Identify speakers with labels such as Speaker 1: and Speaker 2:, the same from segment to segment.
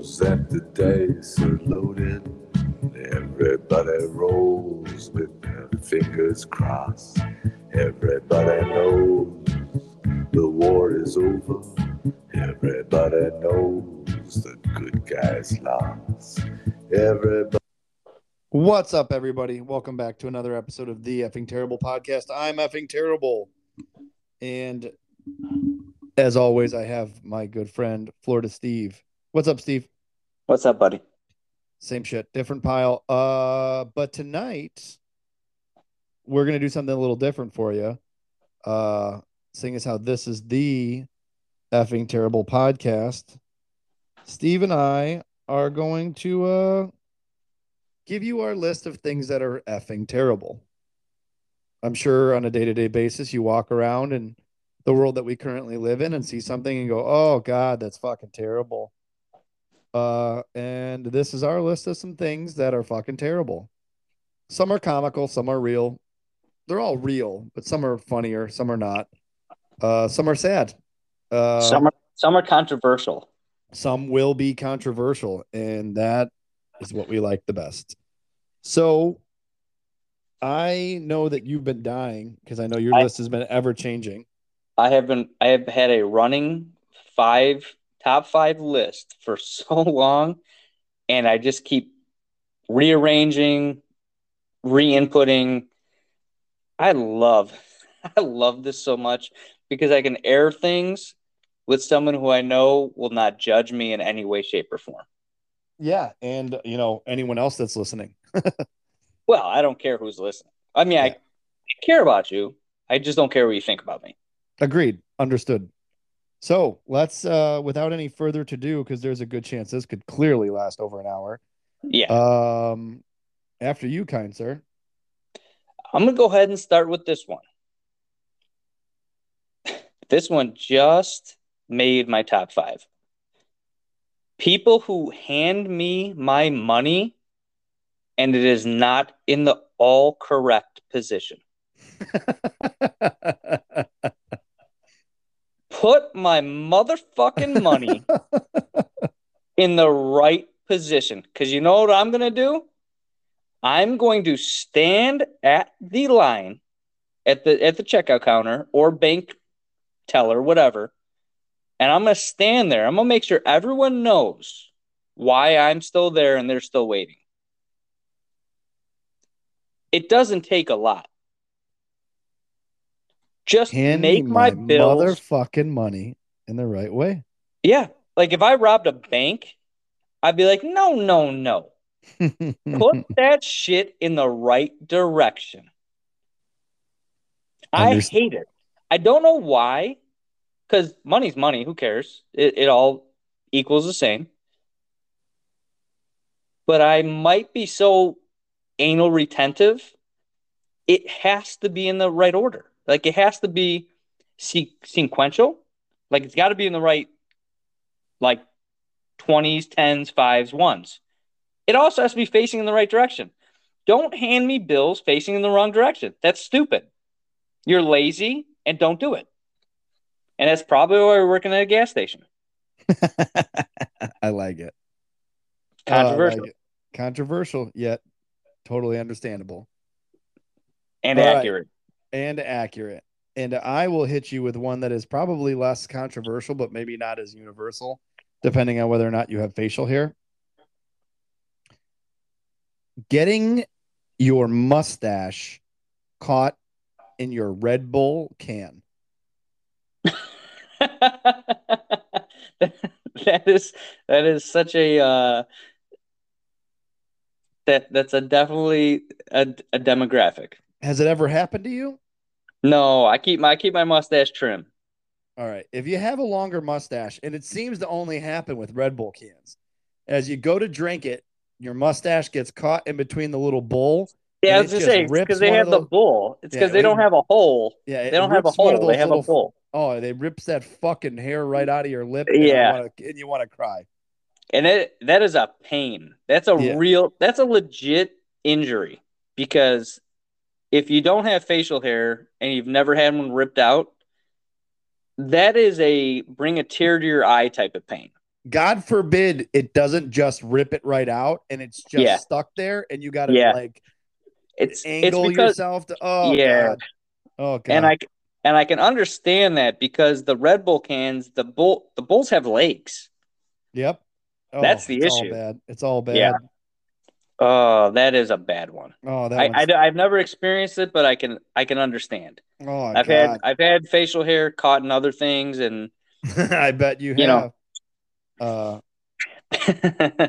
Speaker 1: knows that the dice are loaded. Everybody rolls with their fingers crossed. Everybody knows the war is over. Everybody knows the good guys lost. Everybody.
Speaker 2: What's up, everybody? Welcome back to another episode of the Effing Terrible Podcast. I'm Effing Terrible. And as always, I have my good friend, Florida Steve. What's up, Steve?
Speaker 3: What's up, buddy?
Speaker 2: Same shit, different pile. Uh, but tonight we're gonna do something a little different for you. Uh, seeing as how this is the effing terrible podcast, Steve and I are going to uh give you our list of things that are effing terrible. I'm sure on a day to day basis you walk around in the world that we currently live in and see something and go, "Oh God, that's fucking terrible." Uh, and this is our list of some things that are fucking terrible. Some are comical, some are real. They're all real, but some are funnier, some are not. Uh, some are sad. Uh,
Speaker 3: some are some are controversial.
Speaker 2: some will be controversial, and that is what we like the best. So, I know that you've been dying because I know your
Speaker 3: I-
Speaker 2: list has been ever changing.
Speaker 3: I have been I have had a running five top five list for so long, and I just keep rearranging, re-inputting. I love I love this so much because I can air things with someone who I know will not judge me in any way, shape, or form.
Speaker 2: Yeah, and you know anyone else that's listening.
Speaker 3: Well, I don't care who's listening. I mean, I, I care about you. I just don't care what you think about me.
Speaker 2: Agreed. Understood. So let's, uh, without any further to do, because there's a good chance this could clearly last over an hour.
Speaker 3: Yeah.
Speaker 2: Um, after you, kind sir.
Speaker 3: I'm gonna go ahead and start with this one. This one just made my top five. People who hand me my money and it is not in the all correct position. Put my motherfucking money in the right position. Because you know what I'm going to do? I'm going to stand at the line at the at the checkout counter or bank teller, whatever. And I'm going to stand there. I'm going to make sure everyone knows why I'm still there and they're still waiting. It doesn't take a lot. Just
Speaker 2: Hand
Speaker 3: make my,
Speaker 2: my
Speaker 3: bills.
Speaker 2: motherfucking money in the right way.
Speaker 3: Yeah. Like if I robbed a bank, I'd be like, no, no, no. Put that shit in the right direction. I hate it. I don't know why. Because money's money. Who cares? It, it all equals the same. But I might be so anal retentive. It has to be in the right order. Like it has to be se- sequential. Like it's got to be in the right, like 20s, 10s, 5s, 1s. It also has to be facing in the right direction. Don't hand me bills facing in the wrong direction. That's stupid. You're lazy and don't do it. And that's probably why we're working at a gas station.
Speaker 2: I like it. Oh, uh, I like
Speaker 3: Controversial
Speaker 2: it. Controversial, yet totally understandable
Speaker 3: and
Speaker 2: All right. And accurate. And I will hit you with one that is probably less controversial, but maybe not as universal, depending on whether or not you have facial hair. Getting your mustache caught in your Red Bull can.
Speaker 3: that is that is such a uh, that that's a definitely a, a demographic.
Speaker 2: Has it ever happened to you?
Speaker 3: No, I keep my I keep my mustache trim.
Speaker 2: All right. If you have a longer mustache, and it seems to only happen with Red Bull cans, as you go to drink it, your mustache gets caught in between the little bowl.
Speaker 3: Yeah, I was
Speaker 2: just
Speaker 3: say
Speaker 2: rips
Speaker 3: because they have
Speaker 2: of
Speaker 3: the
Speaker 2: those-
Speaker 3: bowl. It's
Speaker 2: Yeah,
Speaker 3: because they
Speaker 2: it-
Speaker 3: don't have a hole.
Speaker 2: Yeah,
Speaker 3: They don't have a
Speaker 2: rips one of
Speaker 3: hole. They
Speaker 2: those
Speaker 3: have a
Speaker 2: little-
Speaker 3: bowl.
Speaker 2: Oh, they rips that fucking hair right out of your lip. and
Speaker 3: Yeah.
Speaker 2: wanna- and you want to cry.
Speaker 3: And it that is a pain. That's a
Speaker 2: Yeah.
Speaker 3: real that's a legit injury because if you don't have facial hair and you've never had one ripped out, that is a bring a tear to your eye type of pain.
Speaker 2: God forbid it doesn't just rip it right out and it's just
Speaker 3: Yeah.
Speaker 2: stuck there and you got to
Speaker 3: Yeah.
Speaker 2: like
Speaker 3: It's it's
Speaker 2: angle
Speaker 3: because
Speaker 2: yourself to oh
Speaker 3: Yeah.
Speaker 2: god. Oh god.
Speaker 3: and I and I can understand that because the Red Bull cans, the bull the bulls have legs.
Speaker 2: Yep. Oh,
Speaker 3: That's the
Speaker 2: it's
Speaker 3: issue.
Speaker 2: All bad. It's all bad.
Speaker 3: Yeah. Oh, that is a bad one.
Speaker 2: Oh, that
Speaker 3: I, have never experienced it, but I can I can understand.
Speaker 2: oh
Speaker 3: I've
Speaker 2: god.
Speaker 3: had I've had facial hair caught in other things, and
Speaker 2: I bet you have.
Speaker 3: You know.
Speaker 2: uh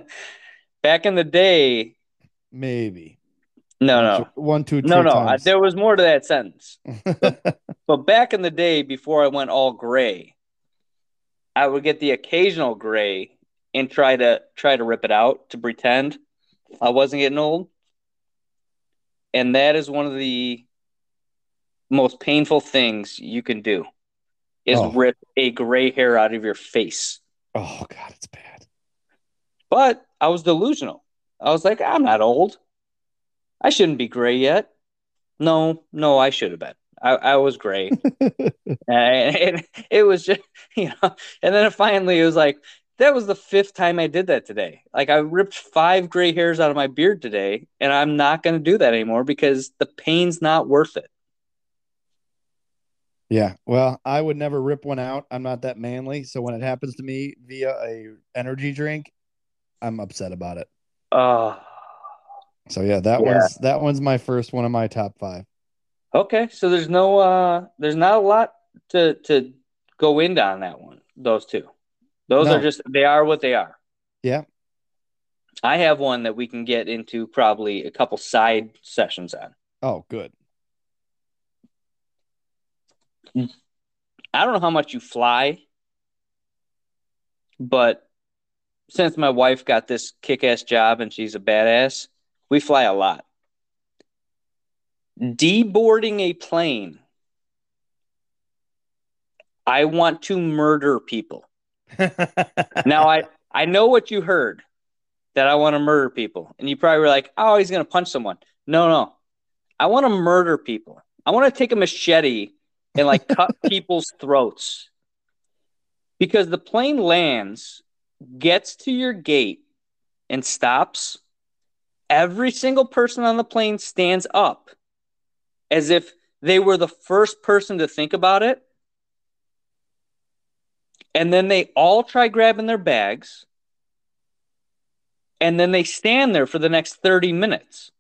Speaker 3: back in the day,
Speaker 2: maybe.
Speaker 3: no, no,
Speaker 2: One, two,
Speaker 3: no, no.
Speaker 2: Times.
Speaker 3: there was more to that sentence. But back in the day, before I went all gray, I would get the occasional gray and try to try to rip it out to pretend I wasn't getting old. And that is one of the most painful things you can do is
Speaker 2: Oh.
Speaker 3: rip a gray hair out of your face.
Speaker 2: oh god, it's bad.
Speaker 3: But I was delusional. I was like, I'm not old. I shouldn't be gray yet. No, no, I should have been. I, I was gray. and, and it was just, you know, and then finally it was like, that was the fifth time I did that today. Like I ripped five gray hairs out of my beard today, and I'm not going to do that anymore because the pain's not worth it.
Speaker 2: Yeah. Well, I would never rip one out. I'm not that manly. So when it happens to me via a energy drink, I'm upset about it.
Speaker 3: Oh,
Speaker 2: So yeah, that
Speaker 3: Yeah.
Speaker 2: one's that one's my first one of my top five.
Speaker 3: okay. So there's no, uh, there's not a lot to to go into on that one. Those two, those
Speaker 2: No.
Speaker 3: are just they are what they are.
Speaker 2: Yeah.
Speaker 3: I have one that we can get into probably a couple side sessions on.
Speaker 2: Oh, good.
Speaker 3: I don't know how much you fly, but since my wife got this kick ass job and she's a badass, we fly a lot. Deboarding a plane. I want to murder people. Now I I know what you heard that I want to murder people, and you probably were like, "Oh, he's gonna punch someone." No, no, I want to murder people. I want to take a machete and like cut people's throats because the plane lands, gets to your gate, and stops. Every single person on the plane stands up as if they were the first person to think about it. And then they all try grabbing their bags. And then they stand there for the next 30 minutes.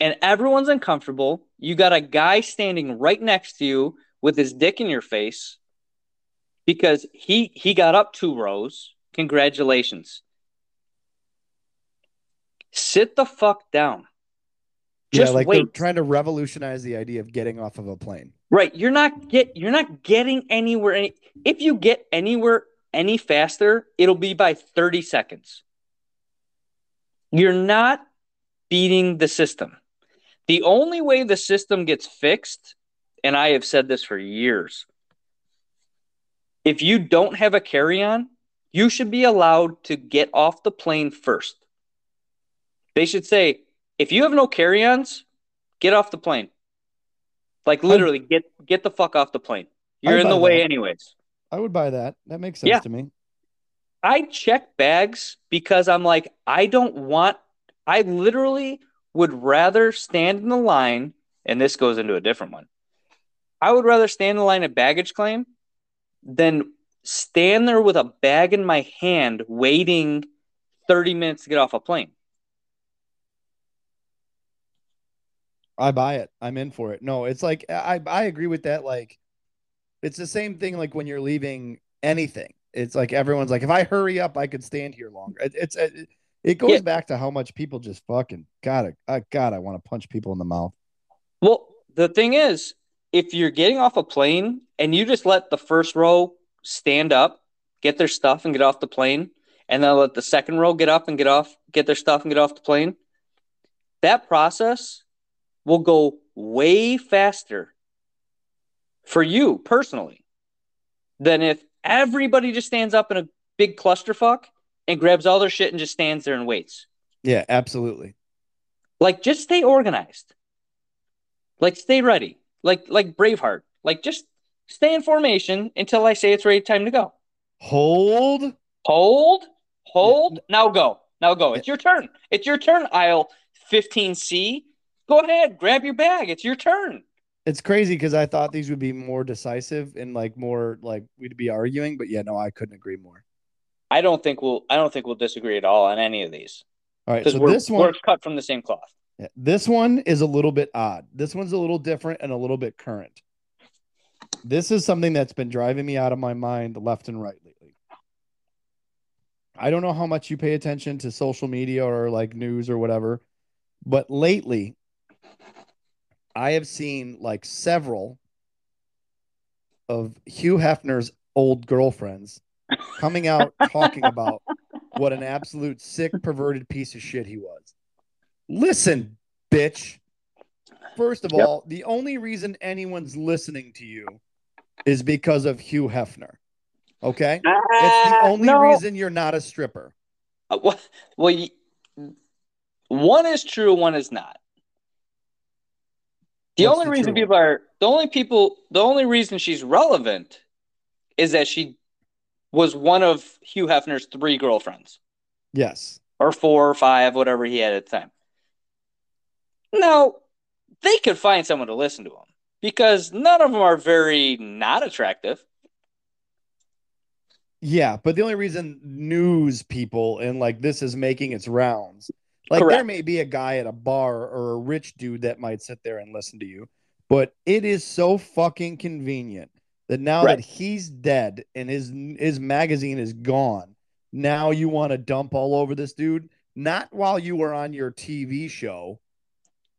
Speaker 3: And everyone's uncomfortable. You got a guy standing right next to you with his dick in your face because he he got up two rows. Congratulations. Sit the fuck down.
Speaker 2: yeah,
Speaker 3: Just
Speaker 2: like they're trying to revolutionize the idea of getting off of a plane.
Speaker 3: Right. You're not get you're not getting anywhere any if you get anywhere any faster, it'll be by 30 seconds. You're not beating the system. The only way the system gets fixed, and I have said this for years, if you don't have a carry-on, you should be allowed to get off the plane first. They should say, if you have no carry-ons, get off the plane. Like literally, get get the fuck off the plane. You're in the way
Speaker 2: that.
Speaker 3: anyways.
Speaker 2: I would buy that. That makes sense
Speaker 3: Yeah.
Speaker 2: to me.
Speaker 3: I check bags because I'm like, I don't want, I literally would rather stand in the line, and this goes into a different one. I would rather stand in the line at baggage claim than stand there with a bag in my hand waiting 30 minutes to get off a plane.
Speaker 2: I buy it. I'm in for it. No, it's like I I agree with that. Like, it's the same thing. Like when you're leaving anything, it's like everyone's like, if I hurry up, I could stand here longer. It, it's it, it goes
Speaker 3: Yeah.
Speaker 2: back to how much people just fucking gotta. I God, I want to punch people in the mouth.
Speaker 3: Well, the thing is, if you're getting off a plane and you just let the first row stand up, get their stuff and get off the plane, and then let the second row get up and get off, get their stuff and get off the plane, that process will go way faster for you personally than if everybody just stands up in a big clusterfuck and grabs all their shit and just stands there and waits.
Speaker 2: Yeah, absolutely.
Speaker 3: Like just stay organized. Like stay ready. Like like Braveheart. Like just stay in formation until I say it's ready time to go.
Speaker 2: Hold.
Speaker 3: Hold, hold. Now go. Now go. It's your turn. It's your turn, aisle 15C. Go ahead, grab your bag. It's your turn.
Speaker 2: It's crazy because I thought these would be more decisive and like more like we'd be arguing, but yeah, no, I couldn't agree more.
Speaker 3: I don't think we'll I don't think we'll disagree at all on any of these.
Speaker 2: All right, so this one,
Speaker 3: we're cut from the same cloth.
Speaker 2: yeah, this one is a little bit odd. This one's a little different and a little bit current. This is something that's been driving me out of my mind left and right lately. I don't know how much you pay attention to social media or like news or whatever, but lately I have seen like several of Hugh Hefner's old girlfriends coming out talking about what an absolute sick, perverted piece of shit he was. Listen, bitch. First of
Speaker 3: Yep.
Speaker 2: all, the only reason anyone's listening to you is because of Hugh Hefner. Okay? It's the only
Speaker 3: no.
Speaker 2: reason you're not a stripper.
Speaker 3: Uh, well, well, you, one is true, one is not. The
Speaker 2: What's
Speaker 3: only
Speaker 2: the
Speaker 3: reason people are the only people the only reason she's relevant is that she was one of Hugh Hefner's three girlfriends,
Speaker 2: Yes.
Speaker 3: or four or five, whatever he had at the time. Now, they could find someone to listen to him because none of them are very not attractive.
Speaker 2: Yeah, but the only reason news people and like this is making its rounds, like there may be a guy at a bar or a rich dude that might sit there and listen to you, but it is so fucking convenient that now
Speaker 3: Right.
Speaker 2: that he's dead and his his magazine is gone, now you want to dump all over this dude, not while you were on your TV show,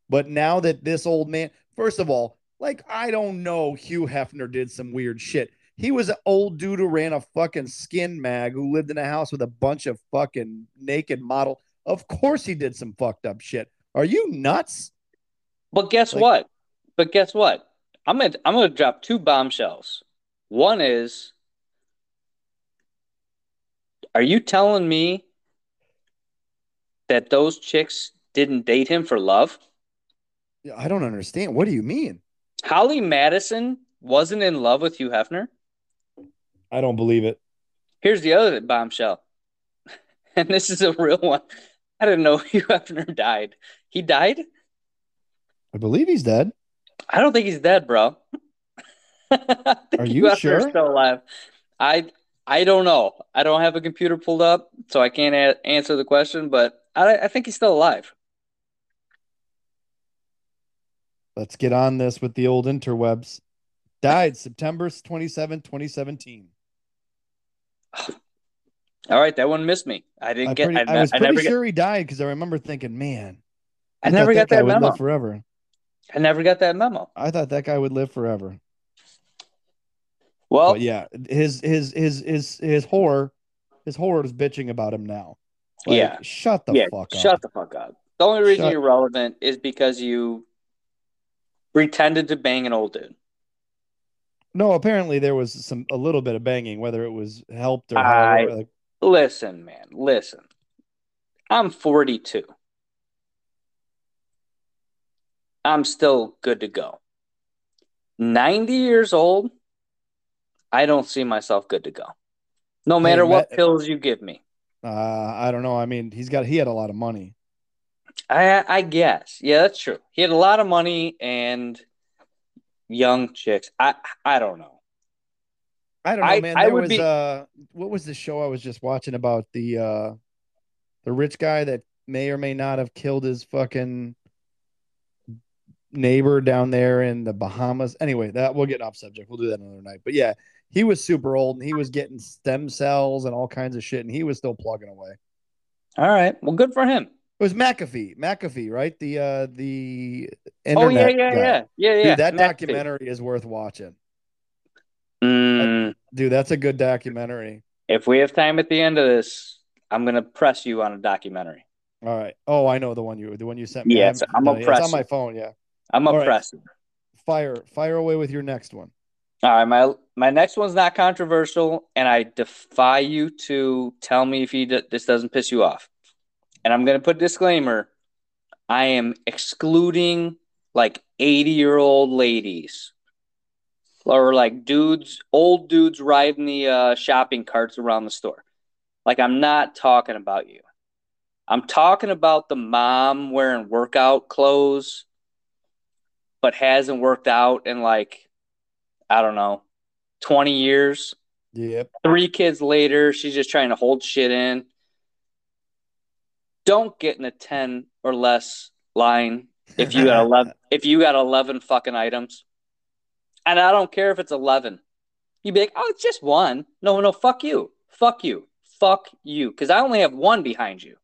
Speaker 2: but now that this old man, first of all, like I don't know, Hugh Hefner did some weird shit. He was an old dude who ran a fucking skin mag who lived in a house with a bunch of fucking naked model. Of course he did some fucked up shit. Are you nuts?
Speaker 3: But guess
Speaker 2: Like-
Speaker 3: what? But guess what? I'm gonna I'm gonna drop two bombshells. One is, are you telling me that those chicks didn't date him for love?
Speaker 2: I don't understand. What do you mean?
Speaker 3: Holly Madison wasn't in love with Hugh Hefner.
Speaker 2: I don't believe it.
Speaker 3: Here's the other bombshell, and this is a real one. I didn't know Hugh Hefner died. He died?
Speaker 2: I believe he's dead.
Speaker 3: I don't think he's dead, bro. I think
Speaker 2: Are
Speaker 3: Hugh
Speaker 2: you
Speaker 3: Hefner's
Speaker 2: sure?
Speaker 3: Still alive? I I don't know. I don't have a computer pulled up, so I can't a- answer the question. But I I think he's still alive.
Speaker 2: Let's get on this with the old interwebs. Died September 27, 2017.
Speaker 3: All right, that one missed me. I didn't
Speaker 2: I,
Speaker 3: get.
Speaker 2: pretty,
Speaker 3: I,
Speaker 2: I, was
Speaker 3: I
Speaker 2: pretty
Speaker 3: never
Speaker 2: sure he died because I remember thinking, man,
Speaker 3: I never got that
Speaker 2: would
Speaker 3: memo.
Speaker 2: live forever.
Speaker 3: I never got that memo.
Speaker 2: I thought that guy would live forever.
Speaker 3: Well,
Speaker 2: but yeah, his his his his his whore, his whore is bitching about him now. Like,
Speaker 3: Yeah.
Speaker 2: shut the
Speaker 3: yeah.
Speaker 2: fuck up.
Speaker 3: Shut the fuck up. The only reason
Speaker 2: Shut-
Speaker 3: you're relevant is because you pretended to bang an old dude.
Speaker 2: No, apparently there was some a little bit of banging, whether it was helped or
Speaker 3: I-
Speaker 2: however. Like,
Speaker 3: Listen, man, listen. I'm 42. I'm still good to go. 90 years old, I don't see myself good to go. No matter what
Speaker 2: Matt-
Speaker 3: pills you give me.
Speaker 2: uh, I don't know. I mean, he's got he had a lot of money.
Speaker 3: I I guess. Yeah, that's true. He had a lot of money and young chicks. I I don't know.
Speaker 2: I don't know,
Speaker 3: I-
Speaker 2: man.
Speaker 3: I
Speaker 2: There
Speaker 3: would
Speaker 2: was
Speaker 3: be-
Speaker 2: uh, what was the show I was just watching about the uh, the rich guy that may or may not have killed his fucking neighbor down there in the Bahamas. Anyway, that we'll get off subject. We'll do that another night. But yeah, he was super old and he was getting stem cells and all kinds of shit, and he was still plugging away.
Speaker 3: All right. Well, good for him.
Speaker 2: It was McAfee, McAfee, right? The uh, the
Speaker 3: Oh yeah, yeah,
Speaker 2: guy.
Speaker 3: yeah, yeah, yeah.
Speaker 2: Dude, that
Speaker 3: McAfee.
Speaker 2: documentary is worth watching. Dude, that's a good documentary.
Speaker 3: if we have time at the end of this, I'm gonna press you on a documentary.
Speaker 2: All right. Oh, I know the one you the one you sent me. I
Speaker 3: Yes,
Speaker 2: haven't
Speaker 3: I'm
Speaker 2: it yet. It's on my phone. Yeah.
Speaker 3: I'm
Speaker 2: All
Speaker 3: a
Speaker 2: right.
Speaker 3: press.
Speaker 2: Fire, fire away with your next one.
Speaker 3: All right, my my next one's not controversial, and I defy you to tell me if you d- this doesn't piss you off. And I'm gonna put disclaimer: I am excluding like 80 year old ladies or like dudes, old dudes riding the uh, shopping carts around the store. Like I'm not talking about you. I'm talking about the mom wearing workout clothes, but hasn't worked out in like, I don't know, 20 years.
Speaker 2: Yep.
Speaker 3: Three kids later, she's just trying to hold shit in. Don't get in a 10 or less line if you got 11 if you got 11 fucking items. And I don't care if it's 11. You'd be like, "Oh, it's just one." No, no, fuck you. Fuck you. Fuck you cuz I only have one behind you.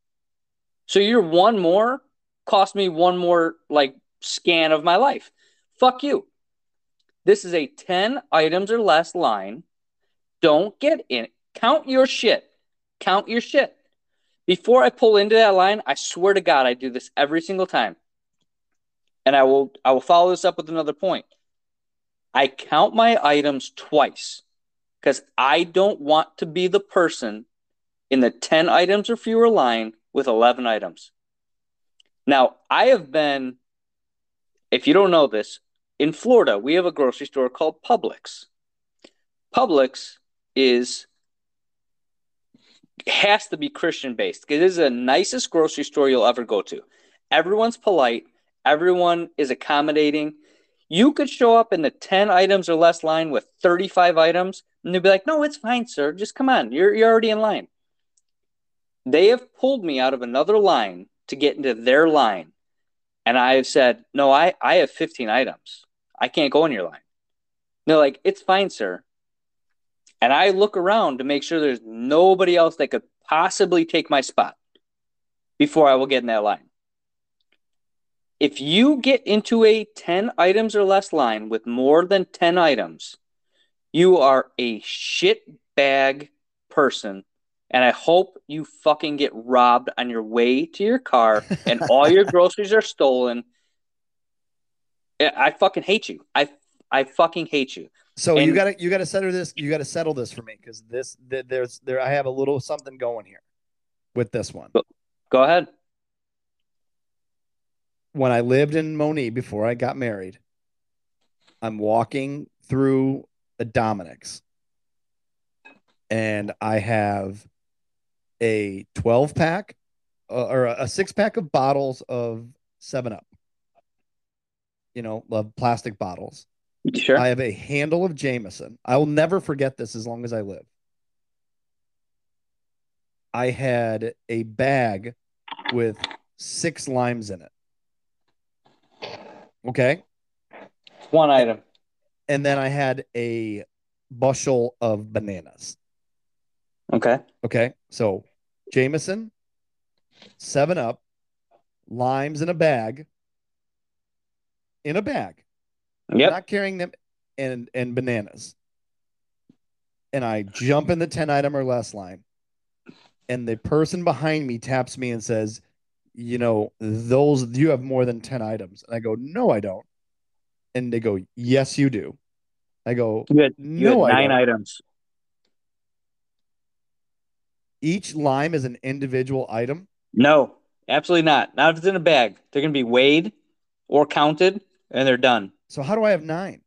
Speaker 3: So your one more cost me one more like scan of my life. Fuck you. This is a 10 items or less line. Don't get in. Count your shit. Count your shit. Before I pull into that line, I swear to God, I do this every single time. And I will I will follow this up with another point. I count my items twice because I don't want to be the person in the 10 items or fewer line with 11 items. Now, I have been, if you don't know this, in Florida, we have a grocery store called Publix. Publix is has to be Christian based it is the nicest grocery store you'll ever go to. Everyone's polite, everyone is accommodating. You could show up in the 10 items or less line with 35 items, and they'd be like, No, it's fine, sir. Just come on. You're, you're already in line. They have pulled me out of another line to get into their line. And I have said, No, I, I have 15 items. I can't go in your line. they're like, It's fine, sir. And I look around to make sure there's nobody else that could possibly take my spot before I will get in that line. If you get into a 10 items or less line with more than 10 items, you are a shit bag person. And I hope you fucking get robbed on your way to your car and all your groceries are stolen. Eh, I fucking hate you. I I fucking hate you.
Speaker 2: So
Speaker 3: And-
Speaker 2: you gotta you gotta settle this. You gotta settle this for me because this th- there's there I have a little something going here with this one.
Speaker 3: Go ahead.
Speaker 2: When I lived in Moni before I got married, I'm walking through a Dominick's, and I have a 12 pack uh, or a, six pack of bottles of Seven Up. You know, of plastic bottles.
Speaker 3: Sure.
Speaker 2: I have a handle of Jameson. I will never forget this as long as I live. I had a bag with six limes in it. Okay.
Speaker 3: One item.
Speaker 2: And then I had a bushel of bananas.
Speaker 3: Okay.
Speaker 2: Okay. So Jameson, Seven Up, limes in a bag. In a bag.
Speaker 3: Yep.
Speaker 2: not carrying them and and bananas and i jump in the 10 item or less line and the person behind me taps me and says you know those you have more than 10 items and i go no i don't and they go yes you do i go
Speaker 3: You had, you
Speaker 2: no
Speaker 3: had
Speaker 2: I
Speaker 3: nine
Speaker 2: don't.
Speaker 3: items.
Speaker 2: each lime is an individual item
Speaker 3: No, absolutely not. Not if it's in a bag. They're going to be weighed or counted, and they're done.
Speaker 2: so how do i have nine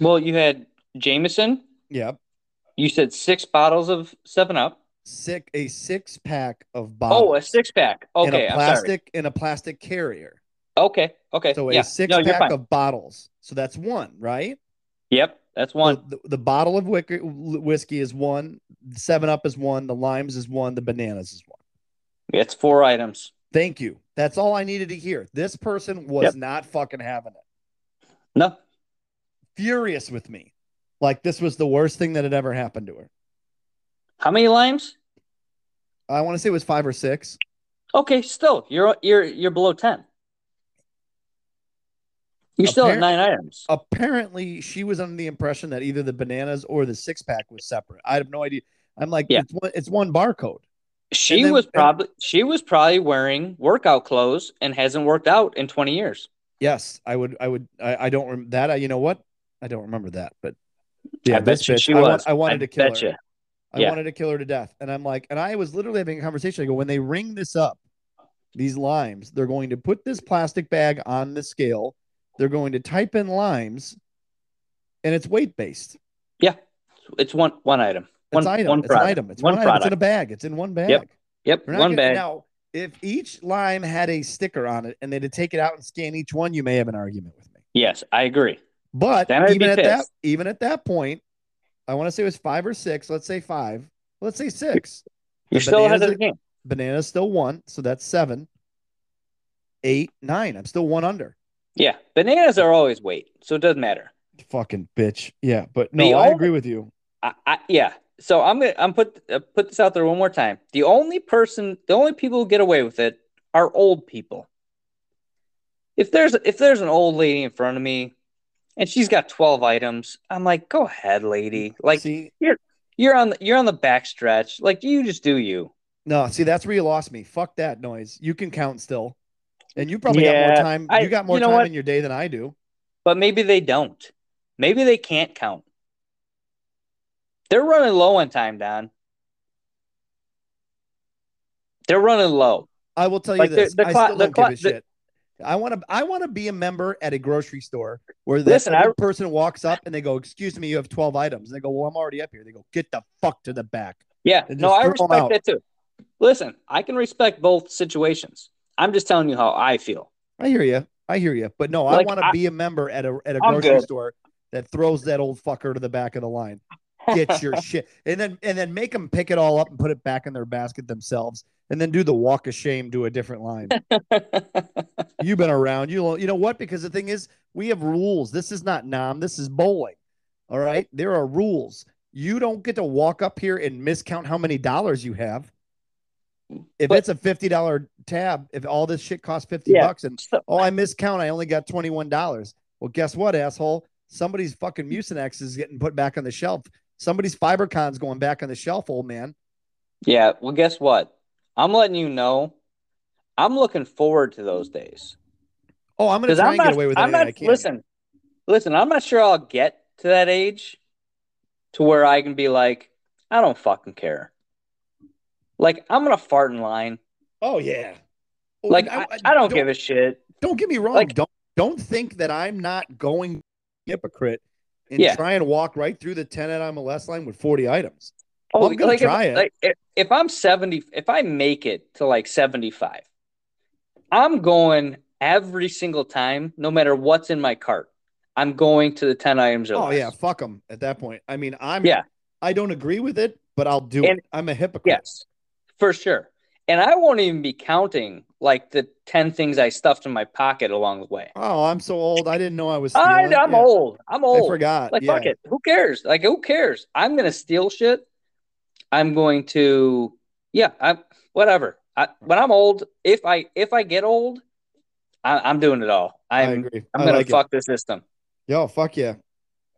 Speaker 3: Well, you had Jameson.
Speaker 2: yep
Speaker 3: You said six bottles of Seven Up.
Speaker 2: Six a six pack of bottles.
Speaker 3: Oh, a six pack. Okay,
Speaker 2: a
Speaker 3: I'm sorry.
Speaker 2: plastic in a plastic carrier
Speaker 3: Okay, okay.
Speaker 2: so a
Speaker 3: yeah.
Speaker 2: six
Speaker 3: no,
Speaker 2: pack of bottles so that's one right
Speaker 3: Yep, that's one.
Speaker 2: So the, the bottle of whiskey, whiskey is one, Seven Up is one, the limes is one, the bananas is one.
Speaker 3: It's four items.
Speaker 2: Thank you. That's all I needed to hear. This person was
Speaker 3: Yep.
Speaker 2: not fucking having it.
Speaker 3: No,
Speaker 2: Furious with me, like this was the worst thing that had ever happened to her.
Speaker 3: how many limes?
Speaker 2: I want to say it was five or six.
Speaker 3: Okay, still you're you're you're below ten. You're still at
Speaker 2: Appar-
Speaker 3: nine items.
Speaker 2: Apparently, she was under the impression that either the bananas or the six pack was separate. I have no idea. I'm like,
Speaker 3: Yeah.
Speaker 2: it's one, it's one barcode.
Speaker 3: She
Speaker 2: then-
Speaker 3: was
Speaker 2: and-
Speaker 3: probably she was probably wearing workout clothes and hasn't worked out in twenty years.
Speaker 2: Yes, I would. I would. I, I don't rem- that. I, you know what? I don't remember that, but yeah,
Speaker 3: I bet you
Speaker 2: bitch.
Speaker 3: she
Speaker 2: I,
Speaker 3: was.
Speaker 2: want, I wanted
Speaker 3: I
Speaker 2: to kill her.
Speaker 3: you.
Speaker 2: I
Speaker 3: Yeah.
Speaker 2: wanted to kill her to death. And I'm like, and I was literally having a conversation. I go, when they ring this up, these limes, they're going to put this plastic bag on the scale. They're going to type in limes, and it's weight based.
Speaker 3: Yeah, it's one one item. One
Speaker 2: It's item.
Speaker 3: one
Speaker 2: it's an item. It's
Speaker 3: one
Speaker 2: one, item. It's in a bag. It's in one bag.
Speaker 3: Yep. Yep, one
Speaker 2: gonna-
Speaker 3: bag.
Speaker 2: Now, if each lime had a sticker on it and they to take it out and scan each one, you may have an argument with me.
Speaker 3: Yes, I agree.
Speaker 2: But even at that, even at that point, I want to say it was five or six. Let's say five. Let's say six.
Speaker 3: You're still ahead of the game.
Speaker 2: Banana's still one, so that's seven. Eight, nine. I'm still one under.
Speaker 3: Yeah, bananas are always weight, so it doesn't matter.
Speaker 2: Fucking bitch. Yeah, but no,
Speaker 3: The
Speaker 2: I
Speaker 3: only-
Speaker 2: agree with you.
Speaker 3: I, I yeah. So I'm gonna I'm put uh, put this out there one more time. The only person, the only people who get away with it are old people. If there's if there's an old lady in front of me, and she's got 12 items, I'm like, go ahead, lady. Like
Speaker 2: see,
Speaker 3: you're on the you're on the back stretch. Like you just do you.
Speaker 2: no, see, that's where you lost me. Fuck that noise. You can count still, and you probably got more time.
Speaker 3: I-
Speaker 2: you got more
Speaker 3: you know
Speaker 2: time
Speaker 3: what?
Speaker 2: in your day than I do.
Speaker 3: But maybe they don't. Maybe they can't count. They're running low on time, Don. They're running low.
Speaker 2: I will tell you
Speaker 3: Like, the-
Speaker 2: this:
Speaker 3: the
Speaker 2: I
Speaker 3: cla-
Speaker 2: still
Speaker 3: the
Speaker 2: don't
Speaker 3: cla-
Speaker 2: give a
Speaker 3: the-
Speaker 2: shit. I want to. I want to be a member at a grocery store where this
Speaker 3: Listen, I-
Speaker 2: person walks up and they go, "Excuse me, you have twelve items." And they go, "Well, I'm already up here." They go, "Get the fuck to the back."
Speaker 3: Yeah, no, I respect that too. Listen, I can respect both situations. I'm just telling you how I feel.
Speaker 2: I hear you. I hear you. But no, I want to be a member at a at a
Speaker 3: I'm
Speaker 2: grocery
Speaker 3: good.
Speaker 2: store that throws that old fucker to the back of the line. Get your shit, and then and then make them pick it all up and put it back in their basket themselves, and then do the walk of shame to a different line. You've been around. You you know what? Because the thing is, we have rules. This is not Nam. This is bowling. All right, there are rules. You don't get to walk up here and miscount how many dollars you have. If
Speaker 3: But-
Speaker 2: it's a fifty dollar tab, if all this shit costs fifty
Speaker 3: Yeah.
Speaker 2: bucks, and oh, I miscount, I only got twenty one dollars. Well, guess what, asshole? Somebody's fucking Mucinex is getting put back on the shelf. Somebody's FiberCon's going back on the shelf, old man.
Speaker 3: yeah, well, guess what? I'm letting you know. I'm looking forward to those days.
Speaker 2: Oh, I'm gonna try
Speaker 3: I'm
Speaker 2: and
Speaker 3: not.
Speaker 2: get away with
Speaker 3: I'm not.
Speaker 2: I can.
Speaker 3: Listen, listen. I'm not sure I'll get to that age to where I can be like, I don't fucking care. Like I'm gonna fart in line.
Speaker 2: Oh yeah.
Speaker 3: Like I, I don't give a shit.
Speaker 2: don't get me wrong.
Speaker 3: Like-
Speaker 2: don't don't think that I'm not going hypocrite and
Speaker 3: Yeah.
Speaker 2: try and walk right through the 10 at MLS line with 40 items.
Speaker 3: Oh,
Speaker 2: I'm gonna
Speaker 3: like
Speaker 2: try
Speaker 3: if,
Speaker 2: it.
Speaker 3: Like if, if I'm 70, if I make it to like 75, I'm going every single time, no matter what's in my cart. I'm going to the 10 items
Speaker 2: Oh
Speaker 3: less.
Speaker 2: yeah, fuck them at that point. I mean, I'm
Speaker 3: Yeah.
Speaker 2: I don't agree with it, but I'll do
Speaker 3: And-
Speaker 2: it. I'm a hypocrite.
Speaker 3: Yes, for sure. And I won't even be counting like the 10 things I stuffed in my pocket along the way.
Speaker 2: Oh, I'm so old. I didn't know I was
Speaker 3: I, I'm
Speaker 2: Yeah,
Speaker 3: old. I'm old.
Speaker 2: I forgot.
Speaker 3: Like,
Speaker 2: yeah.
Speaker 3: fuck it. Who cares? Like, who cares? I'm going to steal shit. I'm going to, yeah, I, whatever. I, when I'm old, if I, if I get old, I, I'm doing it all.
Speaker 2: I
Speaker 3: I'm,
Speaker 2: agree.
Speaker 3: I'm going
Speaker 2: like
Speaker 3: to fuck the system.
Speaker 2: Yo, fuck yeah.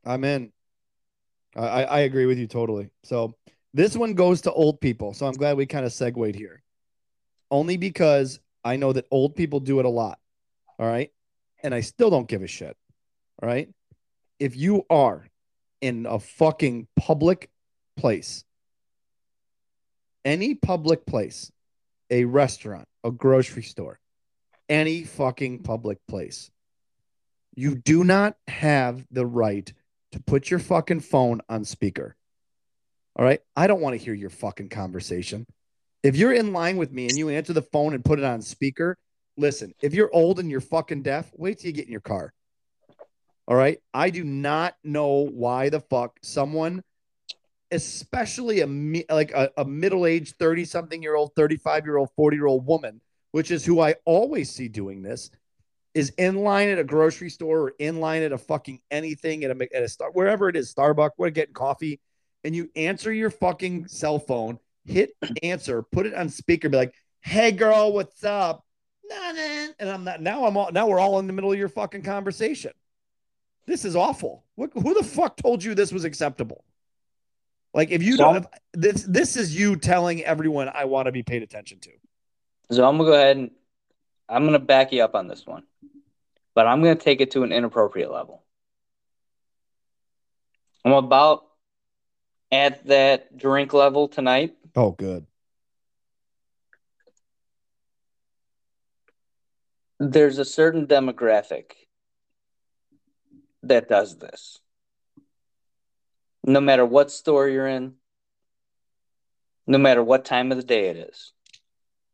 Speaker 2: I'm in. I, I I agree with you totally. So this one goes to old people. So I'm glad we kind of segued here. Only because I know that old people do it a lot. All right. And I still don't give a shit. All right. If you are in a fucking public place, any public place, a restaurant, a grocery store, any fucking public place, you do not have the right to put your fucking phone on speaker. All right. I don't want to hear your fucking conversation. If you're in line with me and you answer the phone and put it on speaker, listen, if you're old and you're fucking deaf, wait till you get in your car. All right. I do not know why the fuck someone, especially a like a, a middle aged 30 something year old, 35 year old, 40 year old woman, which is who I always see doing this, is in line at a grocery store or in line at a fucking anything at a, at a star, wherever it is, Starbucks, we're getting coffee, and you answer your fucking cell phone, hit answer, put it on speaker, be like, "Hey girl, what's up?" And I'm not now. I'm all now. We're all in the middle of your fucking conversation. This is awful. What, who the fuck told you this was acceptable? Like, if you
Speaker 3: Some-
Speaker 2: don't, this this is you telling everyone I want to be paid attention to.
Speaker 3: So I'm going to go ahead and I'm going to back you up on this one, but I'm going to take it to an inappropriate level. I'm about at that drink level tonight.
Speaker 2: Oh, good.
Speaker 3: There's a certain demographic that does this. no matter what store you're in, no matter what time of the day it is.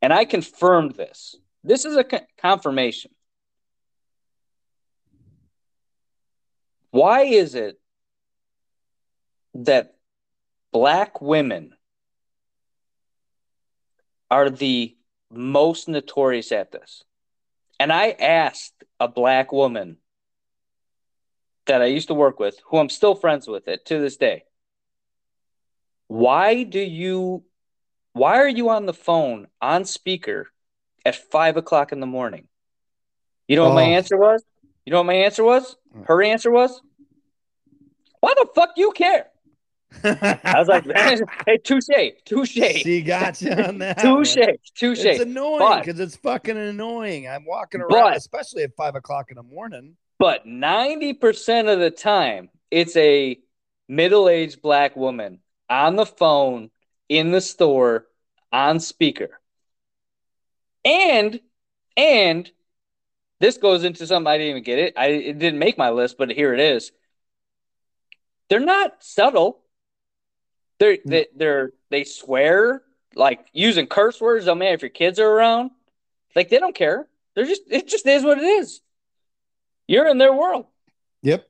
Speaker 3: And I confirmed this. This is a confirmation. Why is it that black women are the most notorious at this? And I asked a black woman that I used to work with, who I'm still friends with it to this day. Why do you why are you on the phone on speaker at five o'clock in the morning? You know what my
Speaker 2: Oh.
Speaker 3: answer was? You know what my answer was? Mm. Her answer was, Why the fuck you care? I was like, hey, touche, touche.
Speaker 2: she got you on that.
Speaker 3: Touche, touche.
Speaker 2: It's annoying because it's fucking annoying. I'm walking around,
Speaker 3: But-
Speaker 2: especially at five o'clock in the morning.
Speaker 3: But 90% of the time, it's a middle aged black woman on the phone in the store on speaker. And, and this goes into something I didn't even get it. I it didn't make my list, but here it is. They're not subtle. They're
Speaker 2: mm-hmm.
Speaker 3: they, they're they swear like using curse words. Oh, don't matter if your kids are around. Like they don't care. They're just it just is what it is. You're in their world.
Speaker 2: Yep.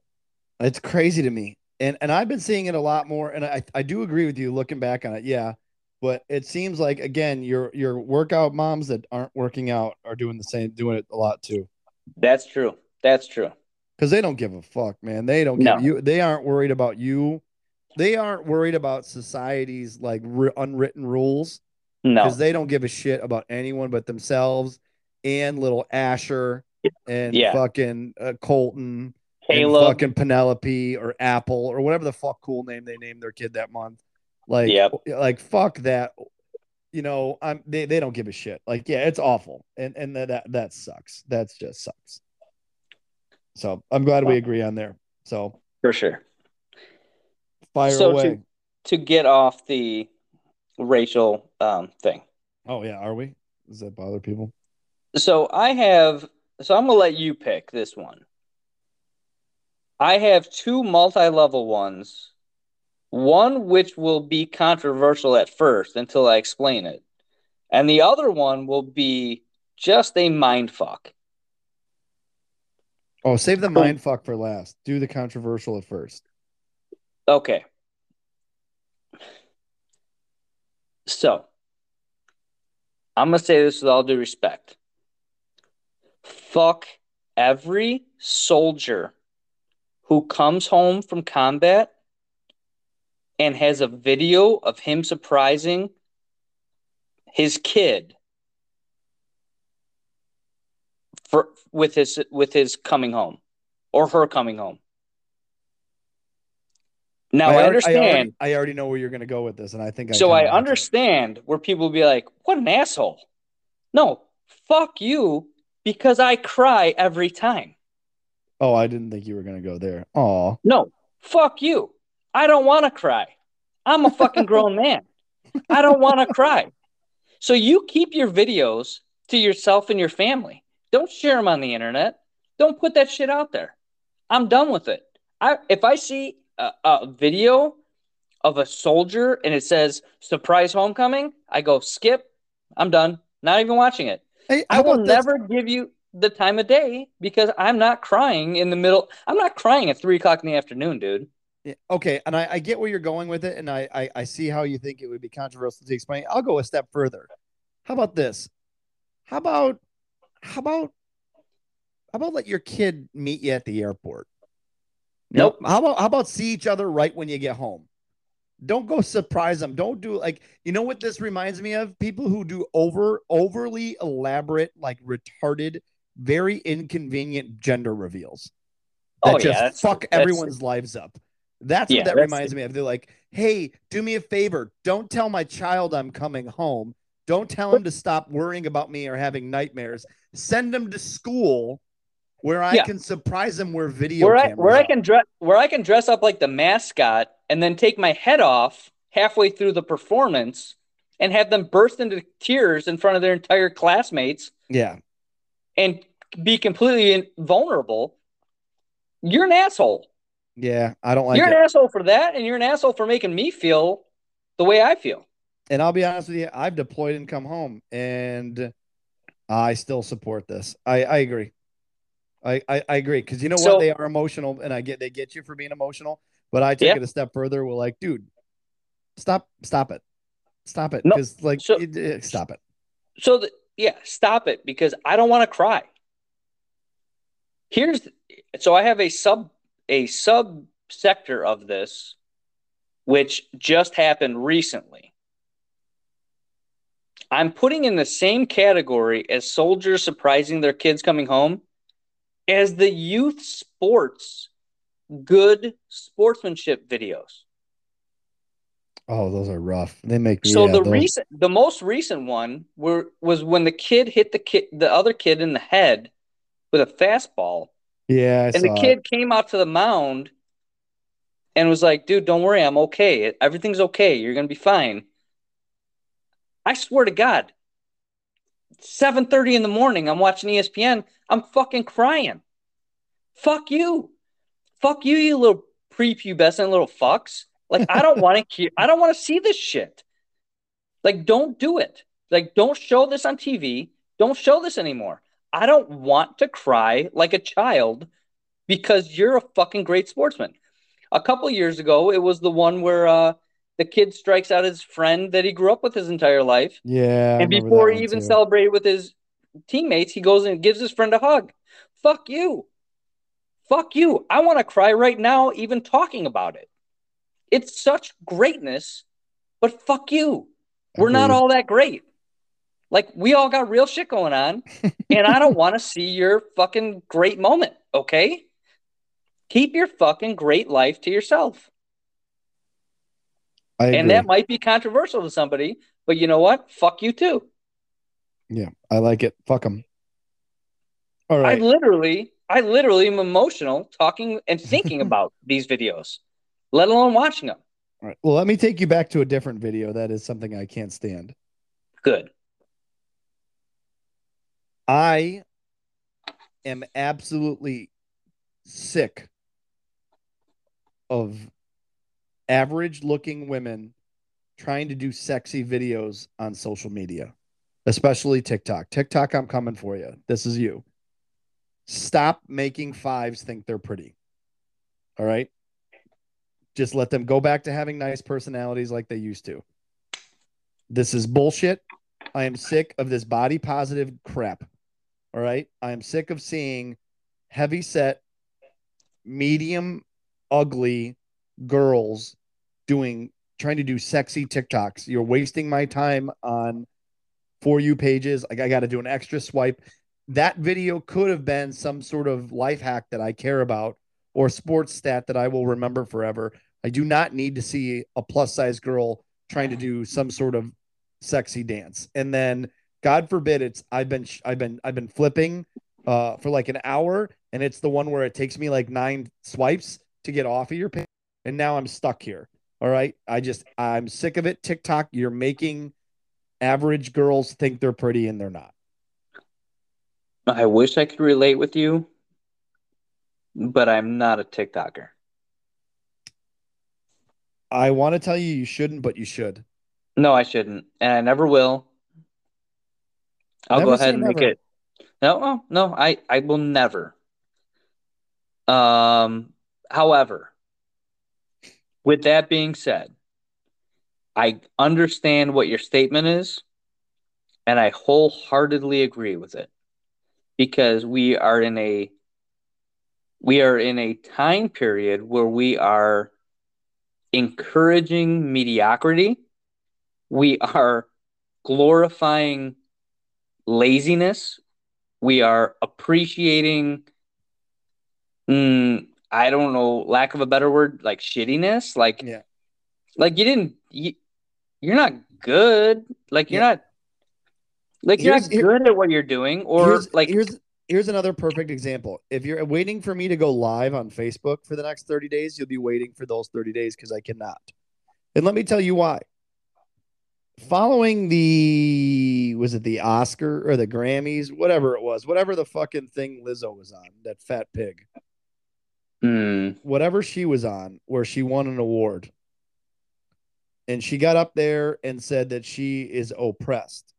Speaker 2: It's crazy to me. And and I've been seeing it a lot more. And I, I do agree with you looking back on it. Yeah. But it seems like again, your your workout moms that aren't working out are doing the same, doing it a lot too.
Speaker 3: That's true. That's true.
Speaker 2: Because they don't give a fuck, man. They don't give
Speaker 3: No.
Speaker 2: you they aren't worried about you. They aren't worried about society's like r- unwritten rules
Speaker 3: No.
Speaker 2: because they don't give a shit about anyone but themselves and little Asher and
Speaker 3: Yeah.
Speaker 2: fucking uh, Colton
Speaker 3: Caleb.
Speaker 2: fucking Penelope or Apple or whatever the fuck cool name they named their kid that month. Like,
Speaker 3: Yep.
Speaker 2: like fuck that. You know, I'm they, they don't give a shit. Like, yeah, it's awful, and and that that, that sucks. That's just sucks. So I'm glad we agree on there. So
Speaker 3: for sure.
Speaker 2: Fire
Speaker 3: So
Speaker 2: away.
Speaker 3: to to get off the racial um, thing.
Speaker 2: Oh yeah, are we? Does that bother people?
Speaker 3: So I have. So I'm gonna let you pick this one. I have two multi-level ones. One which will be controversial at first until I explain it, and the other one will be just a mind fuck.
Speaker 2: Oh, save the mind fuck for last. Do the controversial at first.
Speaker 3: Okay. So, I'm going to say this with all due respect. Fuck every soldier who comes home from combat and has a video of him surprising his kid for with his with his coming home or her coming home. Now I,
Speaker 2: already-
Speaker 3: understand.
Speaker 2: I already, I already know where you're going to go with this, and I think I
Speaker 3: so I understand where people will be like, "What an asshole!" No, fuck you, because I cry every time.
Speaker 2: Oh, I didn't think you were going to go there. Oh,
Speaker 3: No, fuck you. I don't want to cry. I'm a fucking grown man. I don't want to cry. So you keep your videos to yourself and your family. Don't share them on the internet. Don't put that shit out there. I'm done with it. I if I see a, a video of a soldier and it says surprise homecoming, I go skip. I'm done. Not even watching it.
Speaker 2: hey,
Speaker 3: I will never give you the time of day because I'm not crying in the middle. I'm not crying at three o'clock in the afternoon, dude.
Speaker 2: Yeah, Okay, and I, I get where you're going with it, and I, I I see how you think it would be controversial to explain. I'll go a step further. How about this? How about how about how about let your kid meet you at the airport?
Speaker 3: Nope.
Speaker 2: How about how about see each other right when you get home? Don't go surprise them. Don't do like you know what this reminds me of? People who do over overly elaborate, like retarded, very inconvenient gender reveals that
Speaker 3: Oh, yeah,
Speaker 2: just
Speaker 3: that's-
Speaker 2: fuck everyone's lives up. That's
Speaker 3: Yeah,
Speaker 2: what that
Speaker 3: that's-
Speaker 2: reminds me of. They're like, hey, do me a favor. Don't tell my child I'm coming home. Don't tell him to stop worrying about me or having nightmares. Send him to school where I
Speaker 3: Yeah.
Speaker 2: can surprise them where video
Speaker 3: Where I where I can dress where I can dress up like the mascot and then take my head off halfway through the performance and have them burst into tears in front of their entire classmates
Speaker 2: Yeah.
Speaker 3: and be completely vulnerable. You're an asshole.
Speaker 2: Yeah, I don't like
Speaker 3: you're
Speaker 2: it.
Speaker 3: an asshole for that, and you're an asshole for making me feel the way I feel.
Speaker 2: and I'll be honest with you, I've deployed and come home, and I still support this. I I agree. I I, I agree because you know
Speaker 3: So-
Speaker 2: what? They are emotional, and I get they get you for being emotional. But I take
Speaker 3: Yeah.
Speaker 2: it a step further. We're like, dude, stop, stop it, stop it,
Speaker 3: No,
Speaker 2: because like,
Speaker 3: so-
Speaker 2: it- it- stop it.
Speaker 3: So the, yeah, stop it because I don't want to cry. Here's so I have a sub a sub sector of this which just happened recently. I'm putting in the same category as soldiers surprising their kids coming home as the youth sports good sportsmanship videos.
Speaker 2: Oh, those are rough. They make me.
Speaker 3: So
Speaker 2: yeah,
Speaker 3: the
Speaker 2: those-
Speaker 3: recent, the most recent one were was when the kid hit the kid, the other kid in the head with a fastball,
Speaker 2: yeah, I
Speaker 3: and the
Speaker 2: saw it.
Speaker 3: kid came out to the mound and was like, "Dude, don't worry, I'm okay. Everything's okay. You're gonna be fine." I swear to God, seven thirty in the morning, I'm watching ESPN. I'm fucking crying. Fuck you, fuck you, you little prepubescent little fucks. Like I don't want to. I don't want to see this shit. Like, don't do it. Like, don't show this on TV. Don't show this anymore. I don't want to cry like a child because you're a fucking great sportsman. A couple years ago, it was the one where uh, the kid strikes out his friend that he grew up with his entire life.
Speaker 2: Yeah,
Speaker 3: and before he even
Speaker 2: too.
Speaker 3: celebrated with his teammates, he goes and gives his friend a hug. Fuck you. Fuck you. I want to cry right now, even talking about it. It's such greatness, but fuck you. We're not all that great. Like, we all got real shit going on, and I don't want to see your fucking great moment, okay? Keep your fucking great life to yourself. And that might be controversial to somebody, but you know what? Fuck you too.
Speaker 2: yeah, I like it. Fuck them. All right.
Speaker 3: I literally, I literally am emotional talking and thinking about these videos, let alone watching them.
Speaker 2: All right. Well, let me take you back to a different video. That is something I can't stand.
Speaker 3: Good.
Speaker 2: I am absolutely sick of average looking women trying to do sexy videos on social media, especially TikTok. TikTok, I'm coming for you. This is you. Stop making fives think they're pretty. All right. Just let them go back to having nice personalities like they used to. This is bullshit. I am sick of this body positive crap. All right. I am sick of seeing heavy set, medium, ugly girls doing trying to do sexy TikToks. You're wasting my time on for you pages. Like I got to do an extra swipe. That video could have been some sort of life hack that I care about or sports stat that I will remember forever. I do not need to see a plus size girl trying to do some sort of sexy dance. And then God forbid it's I've been I've been I've been flipping uh for like an hour and it's the one where it takes me like nine swipes to get off of your page and now I'm stuck here. All right? I just I'm sick of it. TikTok, you're making average girls think they're pretty and they're not.
Speaker 3: I wish I could relate with you, but I'm not a TikToker.
Speaker 2: I want to tell you you shouldn't, but you should.
Speaker 3: No, I shouldn't, and I never will. I'll
Speaker 2: Never
Speaker 3: go ahead and make it. No, no, no, I, I will never. Um, however, with that being said, I understand what your statement is, and I wholeheartedly agree with it because we are in a we are in a time period where we are encouraging mediocrity. We are glorifying laziness. We are appreciating, mm, I don't know, lack of a better word, like shittiness. Like,
Speaker 2: Yeah.
Speaker 3: like you didn't, you, you're not good. Like you're
Speaker 2: Yeah.
Speaker 3: not, like you're
Speaker 2: Here's-
Speaker 3: not
Speaker 2: here-
Speaker 3: good at what you're doing, or
Speaker 2: here's,
Speaker 3: like,
Speaker 2: here's here's another perfect example. If you're waiting for me to go live on Facebook for the next 30 days, you'll be waiting for those 30 days because I cannot. And let me tell you why. Following the was it the Oscar or the Grammys, whatever it was, whatever the fucking thing Lizzo was on, that fat pig.
Speaker 3: Mm.
Speaker 2: whatever she was on, where she won an award. And she got up there and said that she is oppressed.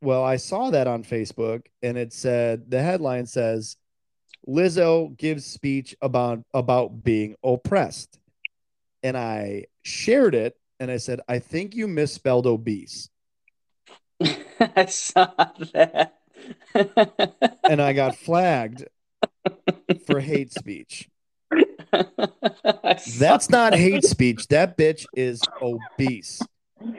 Speaker 2: Well, I saw that on Facebook and it said the headline says Lizzo gives speech about about being oppressed. And I shared it and I said, I think you misspelled obese.
Speaker 3: I saw that.
Speaker 2: And I got flagged for hate speech. That's not hate speech. That bitch is obese.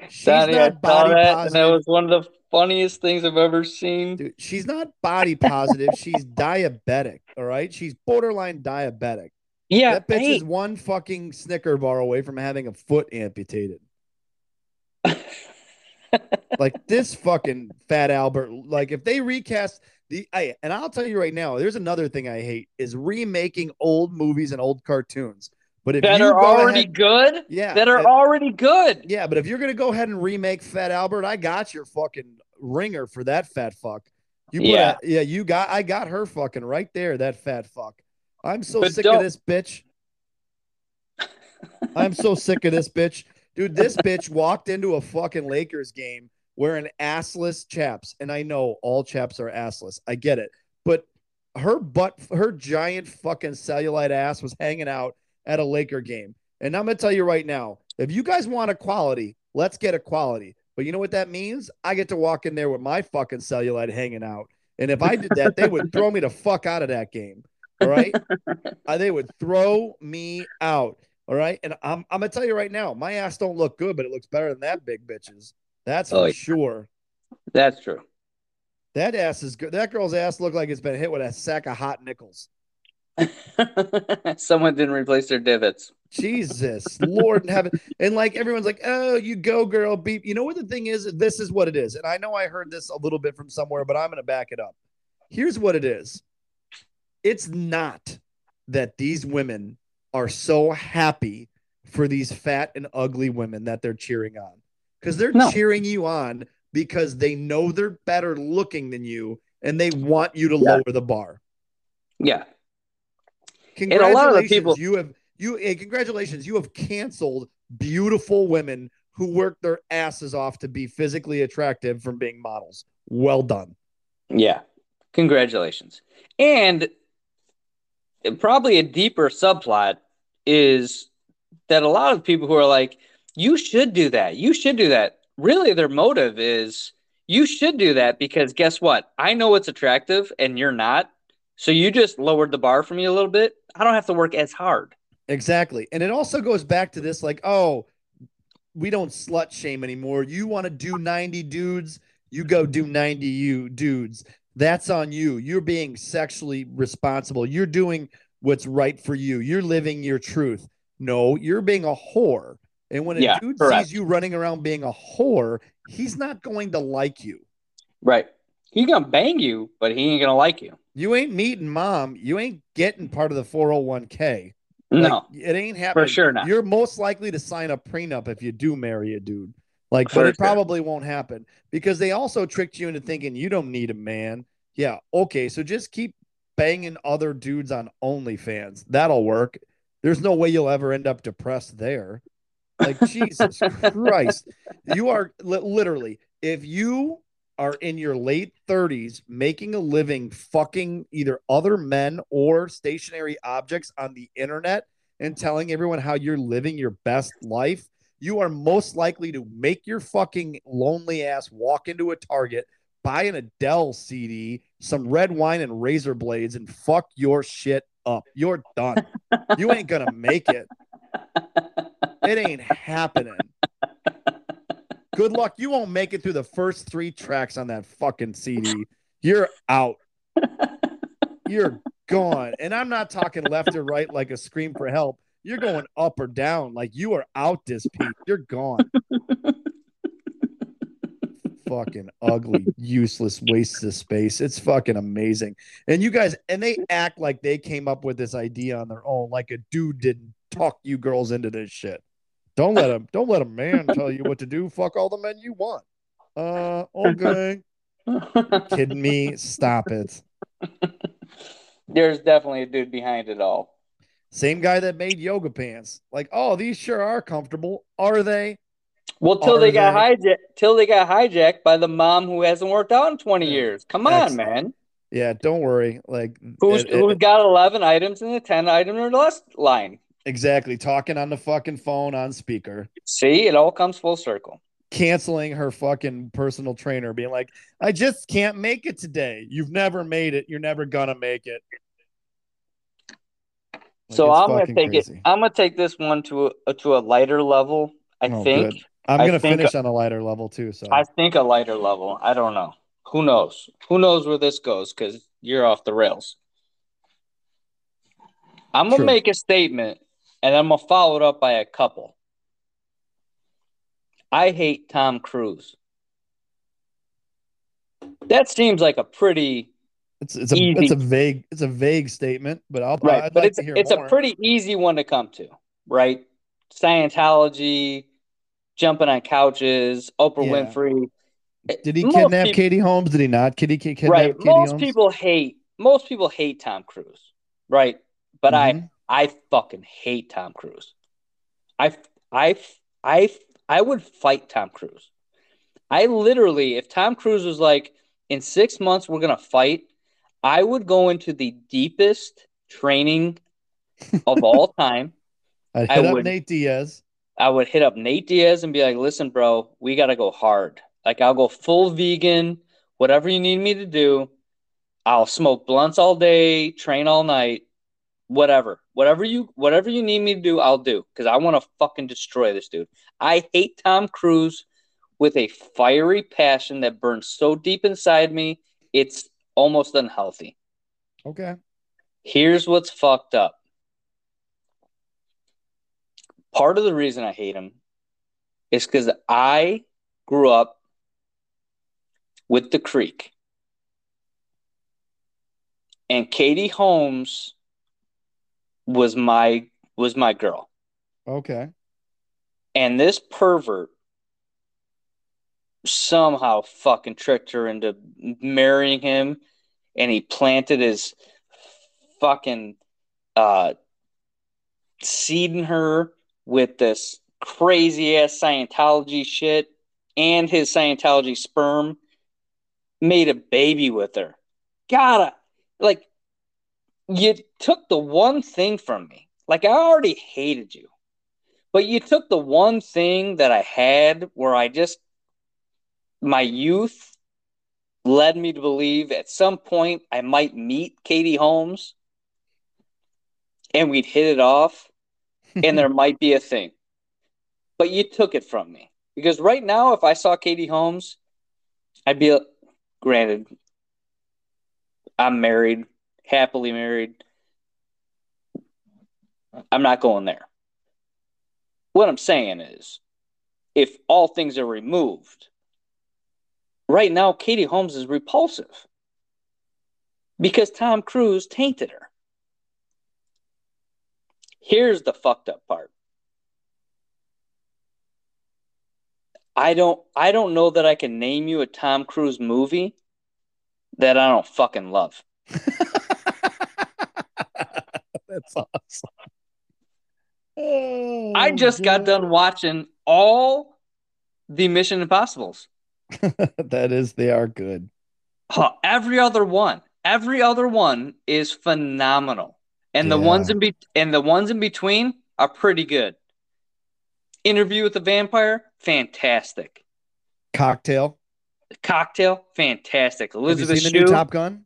Speaker 2: She's
Speaker 3: I
Speaker 2: not body
Speaker 3: that, and
Speaker 2: positive.
Speaker 3: that was one of the funniest things I've ever seen.
Speaker 2: Dude, she's not body positive. she's diabetic. All right. She's borderline diabetic.
Speaker 3: Yeah,
Speaker 2: that bitch is one fucking Snicker bar away from having a foot amputated. Like this fucking fat Albert. Like if they recast the, I, and I'll tell you right now, there's another thing I hate is remaking old movies and old cartoons. But if
Speaker 3: that are already
Speaker 2: ahead-
Speaker 3: good.
Speaker 2: yeah,
Speaker 3: that are already good.
Speaker 2: Yeah, but if you're gonna go ahead and remake Fat Albert, I got your fucking ringer for that fat fuck. You put
Speaker 3: Yeah.
Speaker 2: a- yeah, you got I got her fucking right there, that fat fuck. I'm so
Speaker 3: But
Speaker 2: sick of
Speaker 3: don't-
Speaker 2: this bitch. I'm so sick of this bitch. Dude, this bitch walked into a fucking Lakers game wearing assless chaps. And I know all chaps are assless. I get it. But her butt, her giant fucking cellulite ass was hanging out at a Laker game. And I'm going to tell you right now if you guys want equality, let's get equality. But you know what that means? I get to walk in there with my fucking cellulite hanging out. And if I did that, they would throw me the fuck out of that game. All right. Uh, they would throw me out. All right. And I'm, I'm going to tell you right now, my ass don't look good, but it looks better than that big bitches. That's
Speaker 3: Oh,
Speaker 2: for
Speaker 3: yeah.
Speaker 2: sure.
Speaker 3: That's true.
Speaker 2: That ass is good. That girl's ass looked like it's been hit with a sack of hot nickels.
Speaker 3: Someone didn't replace their divots.
Speaker 2: Jesus, Lord in heaven. And like everyone's like, oh, you go, girl. Beep. You know what the thing is? This is what it is. And I know I heard this a little bit from somewhere, but I'm going to back it up. Here's what it is it's not that these women are so happy for these fat and ugly women that they're cheering on because they're
Speaker 3: No.
Speaker 2: cheering you on because they know they're better looking than you and they want you to
Speaker 3: Yeah.
Speaker 2: lower the bar.
Speaker 3: Yeah. a
Speaker 2: Congratulations,
Speaker 3: lot of the people-
Speaker 2: you have you congratulations, you have canceled beautiful women who work their asses off to be physically attractive from being models. Well done.
Speaker 3: Yeah. Congratulations. And probably a deeper subplot is that a lot of people who are like, you should do that. You should do that. Really, their motive is you should do that because guess what? I know it's attractive and you're not. So you just lowered the bar for me a little bit. I don't have to work as hard.
Speaker 2: Exactly. And it also goes back to this like, oh, we don't slut shame anymore. You want to do 90 dudes, you go do 90 you dudes. That's on you. You're being sexually responsible. You're doing what's right for you. You're living your truth. No, you're being a whore. And when a
Speaker 3: Yeah,
Speaker 2: dude
Speaker 3: correct.
Speaker 2: sees you running around being a whore, he's not going to like you.
Speaker 3: Right. He's going to bang you, but he ain't going to like you.
Speaker 2: You ain't meeting mom. You ain't getting part of the 401k.
Speaker 3: No,
Speaker 2: it ain't happening.
Speaker 3: For sure not.
Speaker 2: You're most likely to sign a prenup if you do marry a dude. Like,
Speaker 3: For
Speaker 2: but it
Speaker 3: sure.
Speaker 2: probably won't happen because they also tricked you into thinking you don't need a man. Yeah, okay, so just keep banging other dudes on OnlyFans. That'll work. There's no way you'll ever end up depressed there. Like Jesus Christ, you are li- literally if you are in your late 30s making a living fucking either other men or stationary objects on the internet and telling everyone how you're living your best life, you are most likely to make your fucking lonely ass walk into a Target, buy an Adele CD, some red wine and razor blades, and fuck your shit up. You're done. you ain't gonna make it. It ain't happening. Good luck. You won't make it through the first three tracks on that fucking CD. You're out. You're gone. And I'm not talking left or right like a scream for help. You're going up or down. Like you are out this peak. You're gone. fucking ugly, useless waste of space. It's fucking amazing. And you guys, and they act like they came up with this idea on their own, like a dude didn't talk you girls into this shit. Don't let him, don't let a man tell you what to do. Fuck all the men you want. Uh, okay. Kidding me? Stop it.
Speaker 3: There's definitely a dude behind it all.
Speaker 2: Same guy that made yoga pants. Like, oh, these sure are comfortable. Are they?
Speaker 3: Well, till
Speaker 2: Are
Speaker 3: they got hijacked, till they got hijacked by the mom who hasn't worked out in 20
Speaker 2: Yeah.
Speaker 3: years. Come on, man.
Speaker 2: Yeah, don't worry. Like,
Speaker 3: Who's
Speaker 2: it- it-
Speaker 3: who's got 11 items in the 10 item or less line?
Speaker 2: Exactly talking on the fucking phone on speaker,
Speaker 3: See, it all comes full circle.
Speaker 2: canceling her fucking personal trainer, being like, I just can't make it today. You've never made it. You're never gonna make it. Like,
Speaker 3: so I'm gonna take
Speaker 2: crazy.
Speaker 3: it. I'm gonna take this one to a uh, to a lighter level. I
Speaker 2: Oh,
Speaker 3: think.
Speaker 2: good. I'm gonna
Speaker 3: think-
Speaker 2: finish on a lighter level too. So
Speaker 3: I think a lighter level. I don't know. Who knows? Who knows where this goes? Because you're off the rails. I'm gonna
Speaker 2: True.
Speaker 3: make a statement, and I'm gonna follow it up by a couple. I hate Tom Cruise. That seems like a pretty
Speaker 2: it's it's a
Speaker 3: Easy.
Speaker 2: it's a vague it's a vague statement, but I'll
Speaker 3: right,
Speaker 2: I'd
Speaker 3: but
Speaker 2: like
Speaker 3: it's
Speaker 2: to
Speaker 3: it's
Speaker 2: more.
Speaker 3: a pretty easy one to come to, right? Scientology, jumping on couches, Oprah
Speaker 2: Yeah.
Speaker 3: Winfrey.
Speaker 2: Did he
Speaker 3: Most
Speaker 2: kidnap
Speaker 3: peop-
Speaker 2: Katie Holmes? Did he not? He kidnap
Speaker 3: right
Speaker 2: Katie
Speaker 3: most
Speaker 2: Holmes?
Speaker 3: people hate most people hate tom cruise right but
Speaker 2: Mhm.
Speaker 3: i i fucking hate tom cruise i i i i would fight tom cruise i literally if tom cruise was like in six months we're gonna fight i would go into the deepest training of all time
Speaker 2: I'd
Speaker 3: I
Speaker 2: hit up Nate Diaz.
Speaker 3: I would hit up Nate Diaz and be like, listen, bro, we got to go hard. Like, I'll go full vegan, whatever you need me to do. I'll smoke blunts all day, train all night, whatever. Whatever you whatever you need me to do, I'll do because I want to fucking destroy this dude. I hate Tom Cruise with a fiery passion that burns so deep inside me, it's almost unhealthy.
Speaker 2: Okay.
Speaker 3: Here's what's fucked up. Part of the reason I hate him is because I grew up with the Creek. And Katie Holmes was my was my girl.
Speaker 2: Okay.
Speaker 3: And this pervert somehow fucking tricked her into marrying him and he planted his fucking uh seeding her with this crazy ass Scientology shit and his Scientology sperm made a baby with her. Gotta like you took the one thing from me. Like I already hated you. But you took the one thing that I had where I just my youth led me to believe at some point I might meet Katie Holmes and we'd hit it off and there might be a thing. But you took it from me. Because right now, if I saw Katie Holmes, I'd be granted, I'm married, happily married. I'm not going there. What I'm saying is, if all things are removed, right now, Katie Holmes is repulsive because Tom Cruise tainted her. Here's the fucked up part. I don't I don't know that I can name you a Tom Cruise movie that I don't fucking love.
Speaker 2: That's awesome. Oh,
Speaker 3: I just got done watching all the Mission Impossibles.
Speaker 2: that is, they are good.
Speaker 3: Huh, every other one, every other one is phenomenal, and the ones in be and the ones in between are pretty good. Interview with the Vampire, fantastic.
Speaker 2: Cocktail.
Speaker 3: Cocktail, fantastic.
Speaker 2: Have you
Speaker 3: Elizabeth
Speaker 2: seen the new Top Gun?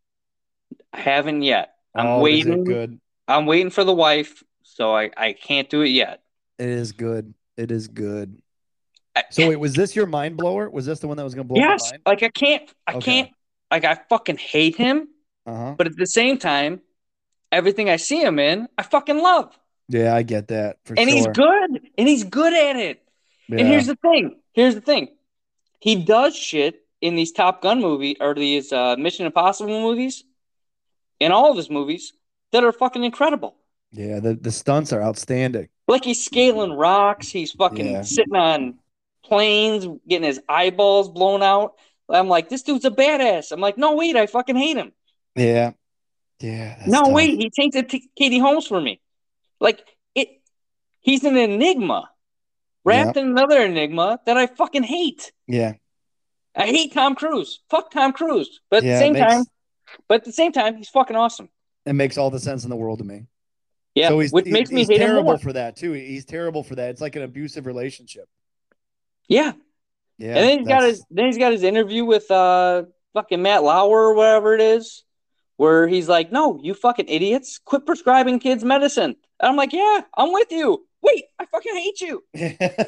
Speaker 3: I haven't yet. I'm
Speaker 2: Oh, is it
Speaker 3: waiting.
Speaker 2: good.
Speaker 3: I'm waiting for the wife, so I I can't do it yet.
Speaker 2: It is good. It is good.
Speaker 3: I-
Speaker 2: So wait, was this your mind blower? Was this the one that was gonna blow
Speaker 3: yes, like I can't, I
Speaker 2: Okay.
Speaker 3: can't, like I fucking hate him,
Speaker 2: Uh huh.
Speaker 3: but at the same time, everything I see him in, I fucking love.
Speaker 2: Yeah, I get that for
Speaker 3: and
Speaker 2: sure.
Speaker 3: he's good and he's good at it
Speaker 2: Yeah.
Speaker 3: and here's the thing here's the thing he does shit in these top gun movie or these uh, mission impossible movies in all of his movies that are fucking incredible
Speaker 2: yeah, the, the stunts are outstanding.
Speaker 3: like he's scaling rocks he's fucking
Speaker 2: Yeah.
Speaker 3: sitting on planes getting his eyeballs blown out i'm like this dude's a badass i'm like no wait i fucking hate him
Speaker 2: Yeah. Yeah.
Speaker 3: no,
Speaker 2: tough.
Speaker 3: wait, he tainted T- Katie Holmes for me. Like it, he's an enigma wrapped in another enigma that I fucking hate.
Speaker 2: Yeah.
Speaker 3: I hate Tom Cruise. Fuck Tom Cruise. But at
Speaker 2: Yeah,
Speaker 3: the same
Speaker 2: makes-
Speaker 3: time, but at the same time, he's fucking awesome.
Speaker 2: It makes all the sense in the world to me.
Speaker 3: Yeah,
Speaker 2: so he's,
Speaker 3: which makes me
Speaker 2: he's
Speaker 3: him
Speaker 2: terrible
Speaker 3: more.
Speaker 2: for that too. He's terrible for that. It's like an abusive relationship.
Speaker 3: Yeah,
Speaker 2: Yeah.
Speaker 3: and then he's got his then he's got his interview with uh fucking Matt Lauer or whatever it is, where he's like, "No, you fucking idiots, quit prescribing kids medicine." And I'm like, "Yeah, I'm with you." Wait, I fucking hate you.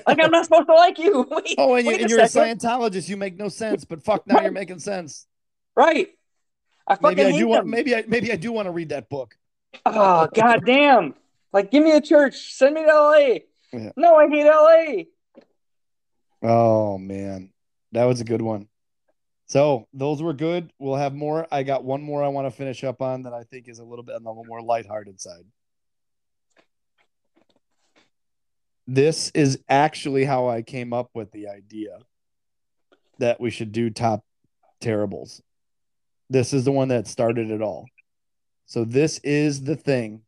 Speaker 3: Like I'm not supposed to like you. Wait,
Speaker 2: oh, and, you, and
Speaker 3: a
Speaker 2: you're a. Scientologist. You make no sense, but fuck, now you're making sense.
Speaker 3: right? I fucking
Speaker 2: Maybe I
Speaker 3: hate
Speaker 2: do want.
Speaker 3: them.
Speaker 2: Maybe I maybe I do want to read that book.
Speaker 3: Oh god damn! Like, give me a church. Send me to LA.
Speaker 2: Yeah.
Speaker 3: No, I hate LA.
Speaker 2: Oh man, that was a good one. So those were good. We'll have more. I got one more I want to finish up on that I think is a little bit on the more lighthearted side. This is actually how I came up with the idea that we should do top terribles. This is the one that started it all. So this is the thing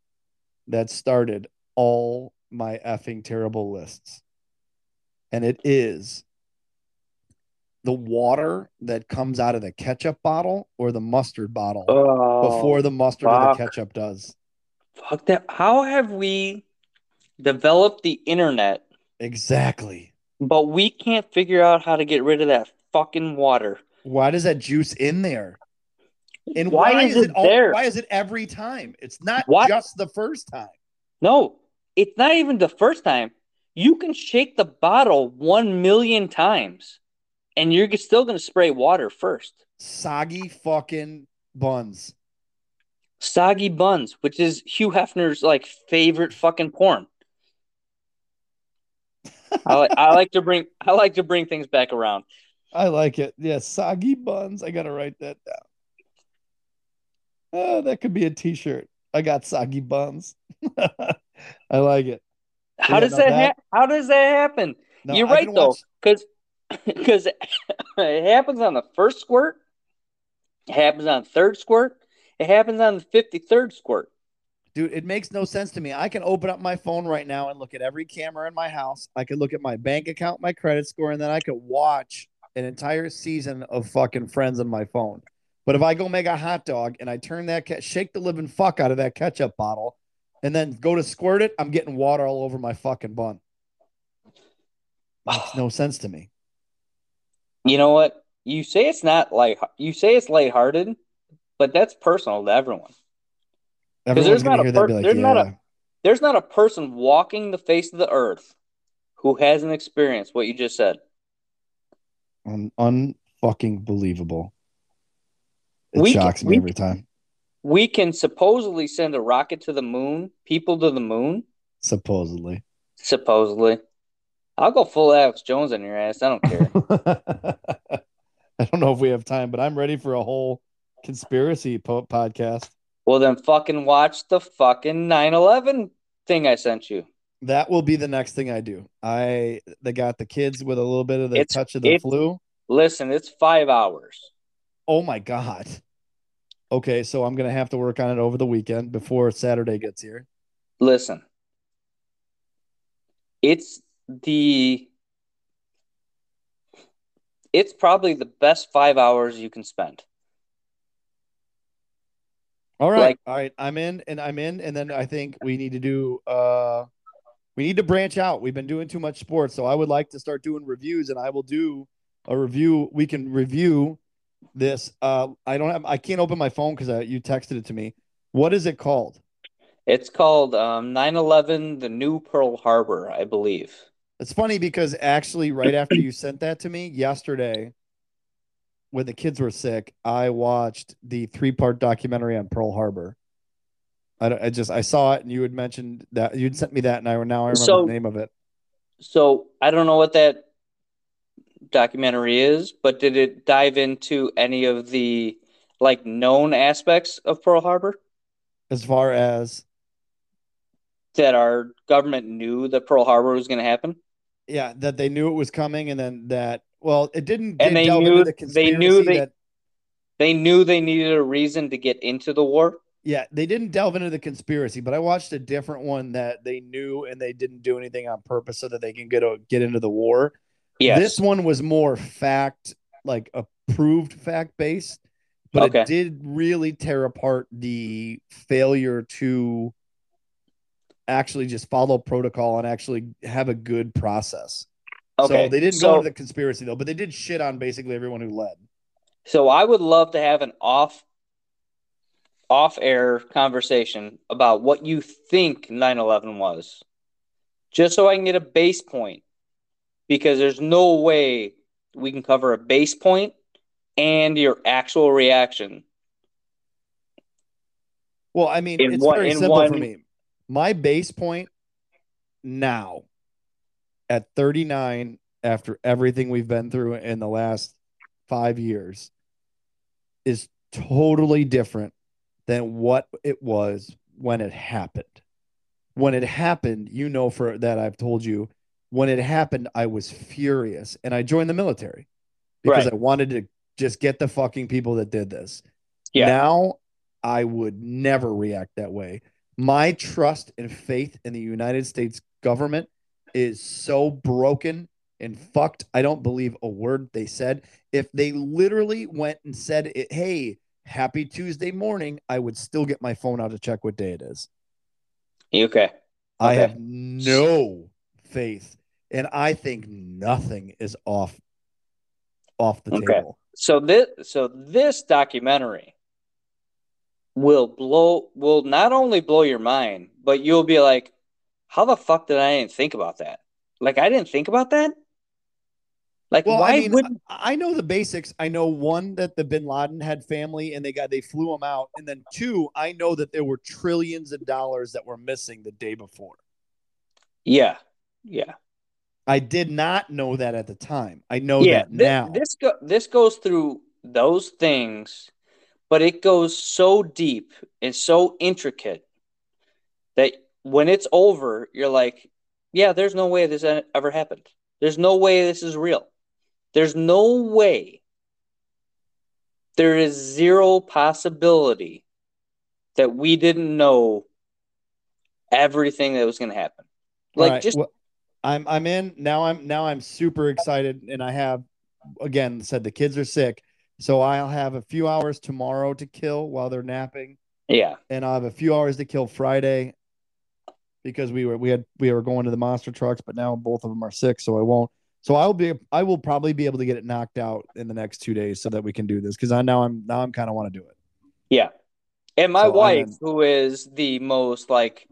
Speaker 2: that started all my effing terrible lists. And it is the water that comes out of the ketchup bottle or the mustard bottle
Speaker 3: Oh,
Speaker 2: before the mustard or
Speaker 3: fuck.
Speaker 2: the ketchup does.
Speaker 3: fuck that. How have we developed the internet,
Speaker 2: Exactly.
Speaker 3: but we can't figure out how to get rid of that fucking water?
Speaker 2: Why does that juice in there? And
Speaker 3: Why
Speaker 2: why,
Speaker 3: is
Speaker 2: is
Speaker 3: it
Speaker 2: all,
Speaker 3: there?
Speaker 2: why is it every time? It's not
Speaker 3: What?
Speaker 2: just the first time.
Speaker 3: No, it's not even the first time. You can shake the bottle one million times, and you're still going to spray water first.
Speaker 2: Soggy fucking buns.
Speaker 3: Soggy buns, which is Hugh Hefner's like favorite fucking porn. I like I like to bring I like to bring things back around.
Speaker 2: I like it. Yeah, soggy buns. I gotta write that down. Oh, that could be a t-shirt. I got soggy buns. I like it.
Speaker 3: How
Speaker 2: Yeah,
Speaker 3: does
Speaker 2: no,
Speaker 3: that,
Speaker 2: that-
Speaker 3: ha- how does that happen?
Speaker 2: No,
Speaker 3: You're right
Speaker 2: can
Speaker 3: though,
Speaker 2: watch-
Speaker 3: because because it happens on the first squirt, it happens on the third squirt, it happens on the fifty third squirt.
Speaker 2: Dude, it makes no sense to me. I can open up my phone right now and look at every camera in my house. I could look at my bank account, my credit score, and then I could watch an entire season of fucking Friends on my phone. But if I go make a hot dog and I turn that, ke- shake the living fuck out of that ketchup bottle, and then go to squirt it, I'm getting water all over my fucking bun. Makes no sense to me.
Speaker 3: You know what? You say it's not like you say it's lighthearted, but that's personal to everyone.
Speaker 2: Everyone's
Speaker 3: there's not a
Speaker 2: hear that and be
Speaker 3: per-
Speaker 2: like,
Speaker 3: there's not a- There's not a person walking the face of the earth who hasn't experienced what you just said.
Speaker 2: Un- unfucking believable. It
Speaker 3: We can-
Speaker 2: shocks me
Speaker 3: we
Speaker 2: every time.
Speaker 3: We can supposedly send a rocket to the moon, people to the moon,
Speaker 2: Supposedly.
Speaker 3: supposedly. I'll go full Alex Jones on your ass. I don't care.
Speaker 2: I don't know if we have time, but I'm ready for a whole conspiracy po- podcast.
Speaker 3: well, then fucking watch the fucking 9 11 thing I sent you.
Speaker 2: That will be the next thing I do. I they got the kids with a little bit of the
Speaker 3: It's-
Speaker 2: touch of the flu.
Speaker 3: Listen, it's five hours.
Speaker 2: Oh my god. Okay, so I'm gonna have to work on it over the weekend before Saturday gets here.
Speaker 3: Listen, it's the. It's probably the best five hours you can spend.
Speaker 2: All right,
Speaker 3: Like-
Speaker 2: all right. I'm in, and I'm in, and then I think we need to do. uh We need to branch out. We've been doing too much sports, so I would like to start doing reviews, and I will do a review. We can review this. Uh I don't have. I can't open my phone because you texted it to me. What is it called?
Speaker 3: It's called um, 9/11: The New Pearl Harbor, I believe.
Speaker 2: It's funny because actually, right after you sent that to me yesterday, when the kids were sick, I watched the three part documentary on Pearl Harbor. I, don't- I just I saw it and you had mentioned that you'd sent me that and I now I remember
Speaker 3: So-
Speaker 2: the name of it.
Speaker 3: So I don't know what that documentary is, but did it dive into any of the like known aspects of Pearl Harbor
Speaker 2: As far as
Speaker 3: that our government knew that Pearl Harbor was going to happen?
Speaker 2: yeah, that they knew it was coming and then that well, it didn't
Speaker 3: And they knew-
Speaker 2: the
Speaker 3: they knew they-
Speaker 2: that
Speaker 3: They knew they needed a reason to get into the war.
Speaker 2: Yeah, they didn't delve into the conspiracy, but I watched a different one that they knew and they didn't do anything on purpose so that they can get a, get into the war. This one was more fact, like approved fact based, but
Speaker 3: Okay.
Speaker 2: it did really tear apart the failure to actually just follow protocol and actually have a good process.
Speaker 3: okay.
Speaker 2: So they didn't
Speaker 3: so,
Speaker 2: go into the conspiracy though, but they did shit on basically everyone who led.
Speaker 3: So I would love to have an off off air conversation about what you think 9/11 was. Just so I can get a base point because there's no way we can cover a base point and your actual reaction.
Speaker 2: Well, I mean,
Speaker 3: In
Speaker 2: it's
Speaker 3: one-
Speaker 2: very simple for me. My base point now at 39 after everything we've been through in the last 5 years is totally different than what it was when it happened. When it happened, you know for that I've told you, when it happened I was furious and I joined the military because
Speaker 3: Right.
Speaker 2: I wanted to just get the fucking people that did this.
Speaker 3: Yeah.
Speaker 2: Now I would never react that way. My trust and faith in the United States government is so broken and fucked. I don't believe a word they said. If they literally went and said, it, "Hey, happy Tuesday morning," I would still get my phone out to check what day it is.
Speaker 3: Okay.
Speaker 2: I have no faith, and I think nothing is off off the
Speaker 3: Okay.
Speaker 2: table.
Speaker 3: So this so this documentary will blow will not only blow your mind, but you'll be like, how the fuck did I didn't think about that? Like I didn't think about that? Like
Speaker 2: Well,
Speaker 3: why
Speaker 2: I mean,
Speaker 3: wouldn't
Speaker 2: I know the basics. I know one that the Bin Laden had family and they got they flew him out, and then two, I know that there were trillions of dollars that were missing the day before.
Speaker 3: Yeah. Yeah.
Speaker 2: I did not know that at the time. I know
Speaker 3: yeah.
Speaker 2: that now.
Speaker 3: This go this goes through those things, but it goes so deep and so intricate that when it's over, you're like, yeah, there's no way this ever happened. There's no way this is real. There's no way. There is zero possibility that we didn't know everything that was going to happen. Like
Speaker 2: right,
Speaker 3: just
Speaker 2: well, I'm I'm in now. I'm now I'm super excited, and I have again said the kids are sick, so I'll have a few hours tomorrow to kill while they're napping.
Speaker 3: yeah,
Speaker 2: and I'll have a few hours to kill Friday because we were we had we were going to the monster trucks, but now both of them are sick, so I won't. So I'll be I will probably be able to get it knocked out in the next two days so that we can do this because I now I'm now I'm kind of want to do it.
Speaker 3: yeah. And my
Speaker 2: So
Speaker 3: wife, who is the most like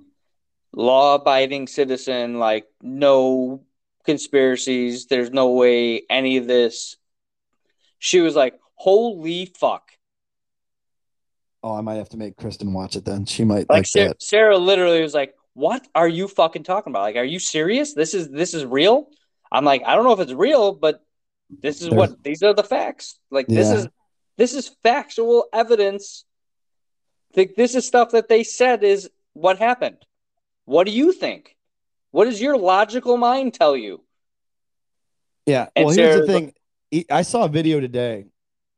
Speaker 3: law-abiding citizen, like no conspiracies, there's no way any of this. She was like, "Holy fuck!"
Speaker 2: Oh, I might have to make Kristen watch it then. She might
Speaker 3: Like
Speaker 2: like
Speaker 3: Sarah,
Speaker 2: that.
Speaker 3: Sarah literally was like, "What are you fucking talking about? Like, are you serious? This is this is real?" I'm like, "I don't know if it's real, but this is what these are the facts. Like this is this is factual evidence. Like this is stuff that they said is what happened. What do you think? What does your logical mind tell you?"
Speaker 2: Yeah.
Speaker 3: And
Speaker 2: Well, here's the thing. I saw a video today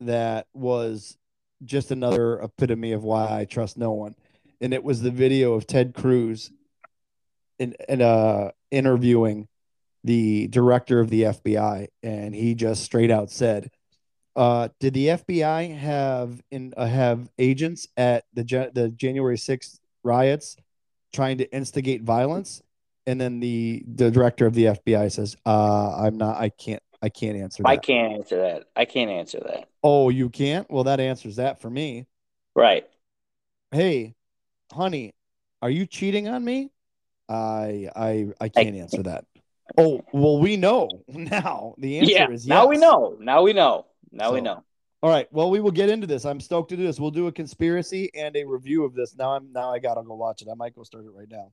Speaker 2: that was just another epitome of why I trust no one, and it was the video of Ted Cruz in, in uh interviewing the director of the FBI, and he just straight out said, uh, "Did the FBI have in uh, have agents at the the January sixth riots trying to instigate violence?" And then the the director of the FBI says, "Uh, I'm not. I can't. I can't answer that."
Speaker 3: I can't answer that. I can't answer that.
Speaker 2: Oh, you can't? Well, that answers that for me.
Speaker 3: Right.
Speaker 2: Hey, honey, are you cheating on me? I I I can't answer that. Oh, well, we know now. The answer
Speaker 3: yeah.
Speaker 2: is yes.
Speaker 3: Now we know. Now we know. Now we know.
Speaker 2: All right. Well, we will get into this. I'm stoked to do this. We'll do a conspiracy and a review of this. Now I'm now I gotta go watch it. I might go start it right now.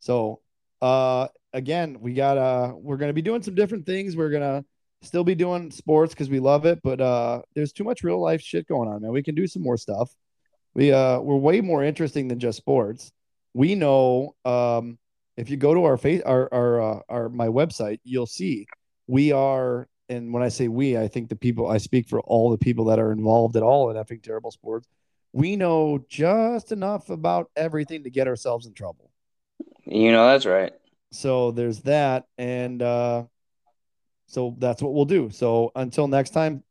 Speaker 2: So uh again, we got uh we're gonna be doing some different things. We're gonna still be doing sports because we love it, but uh there's too much real life shit going on, man. We can do some more stuff. We uh we're way more interesting than just sports. We know um if you go to our face our our uh, our my website, you'll see we are and when I say we, I think the people I speak for all the people that are involved at all in effing terrible sports. we know just enough about everything to get ourselves in trouble.
Speaker 3: You know that's right.
Speaker 2: So there's that, and uh, so that's what we'll do. So until next time,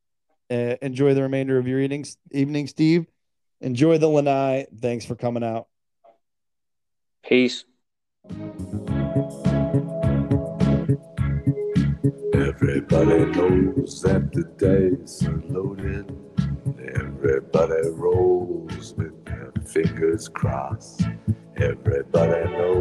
Speaker 2: uh, enjoy the remainder of your evening, evening, Steve. Enjoy the lanai. Thanks for coming out.
Speaker 3: Peace.
Speaker 1: Everybody knows that the dice are loaded. Everybody rolls with their fingers crossed. Everybody knows.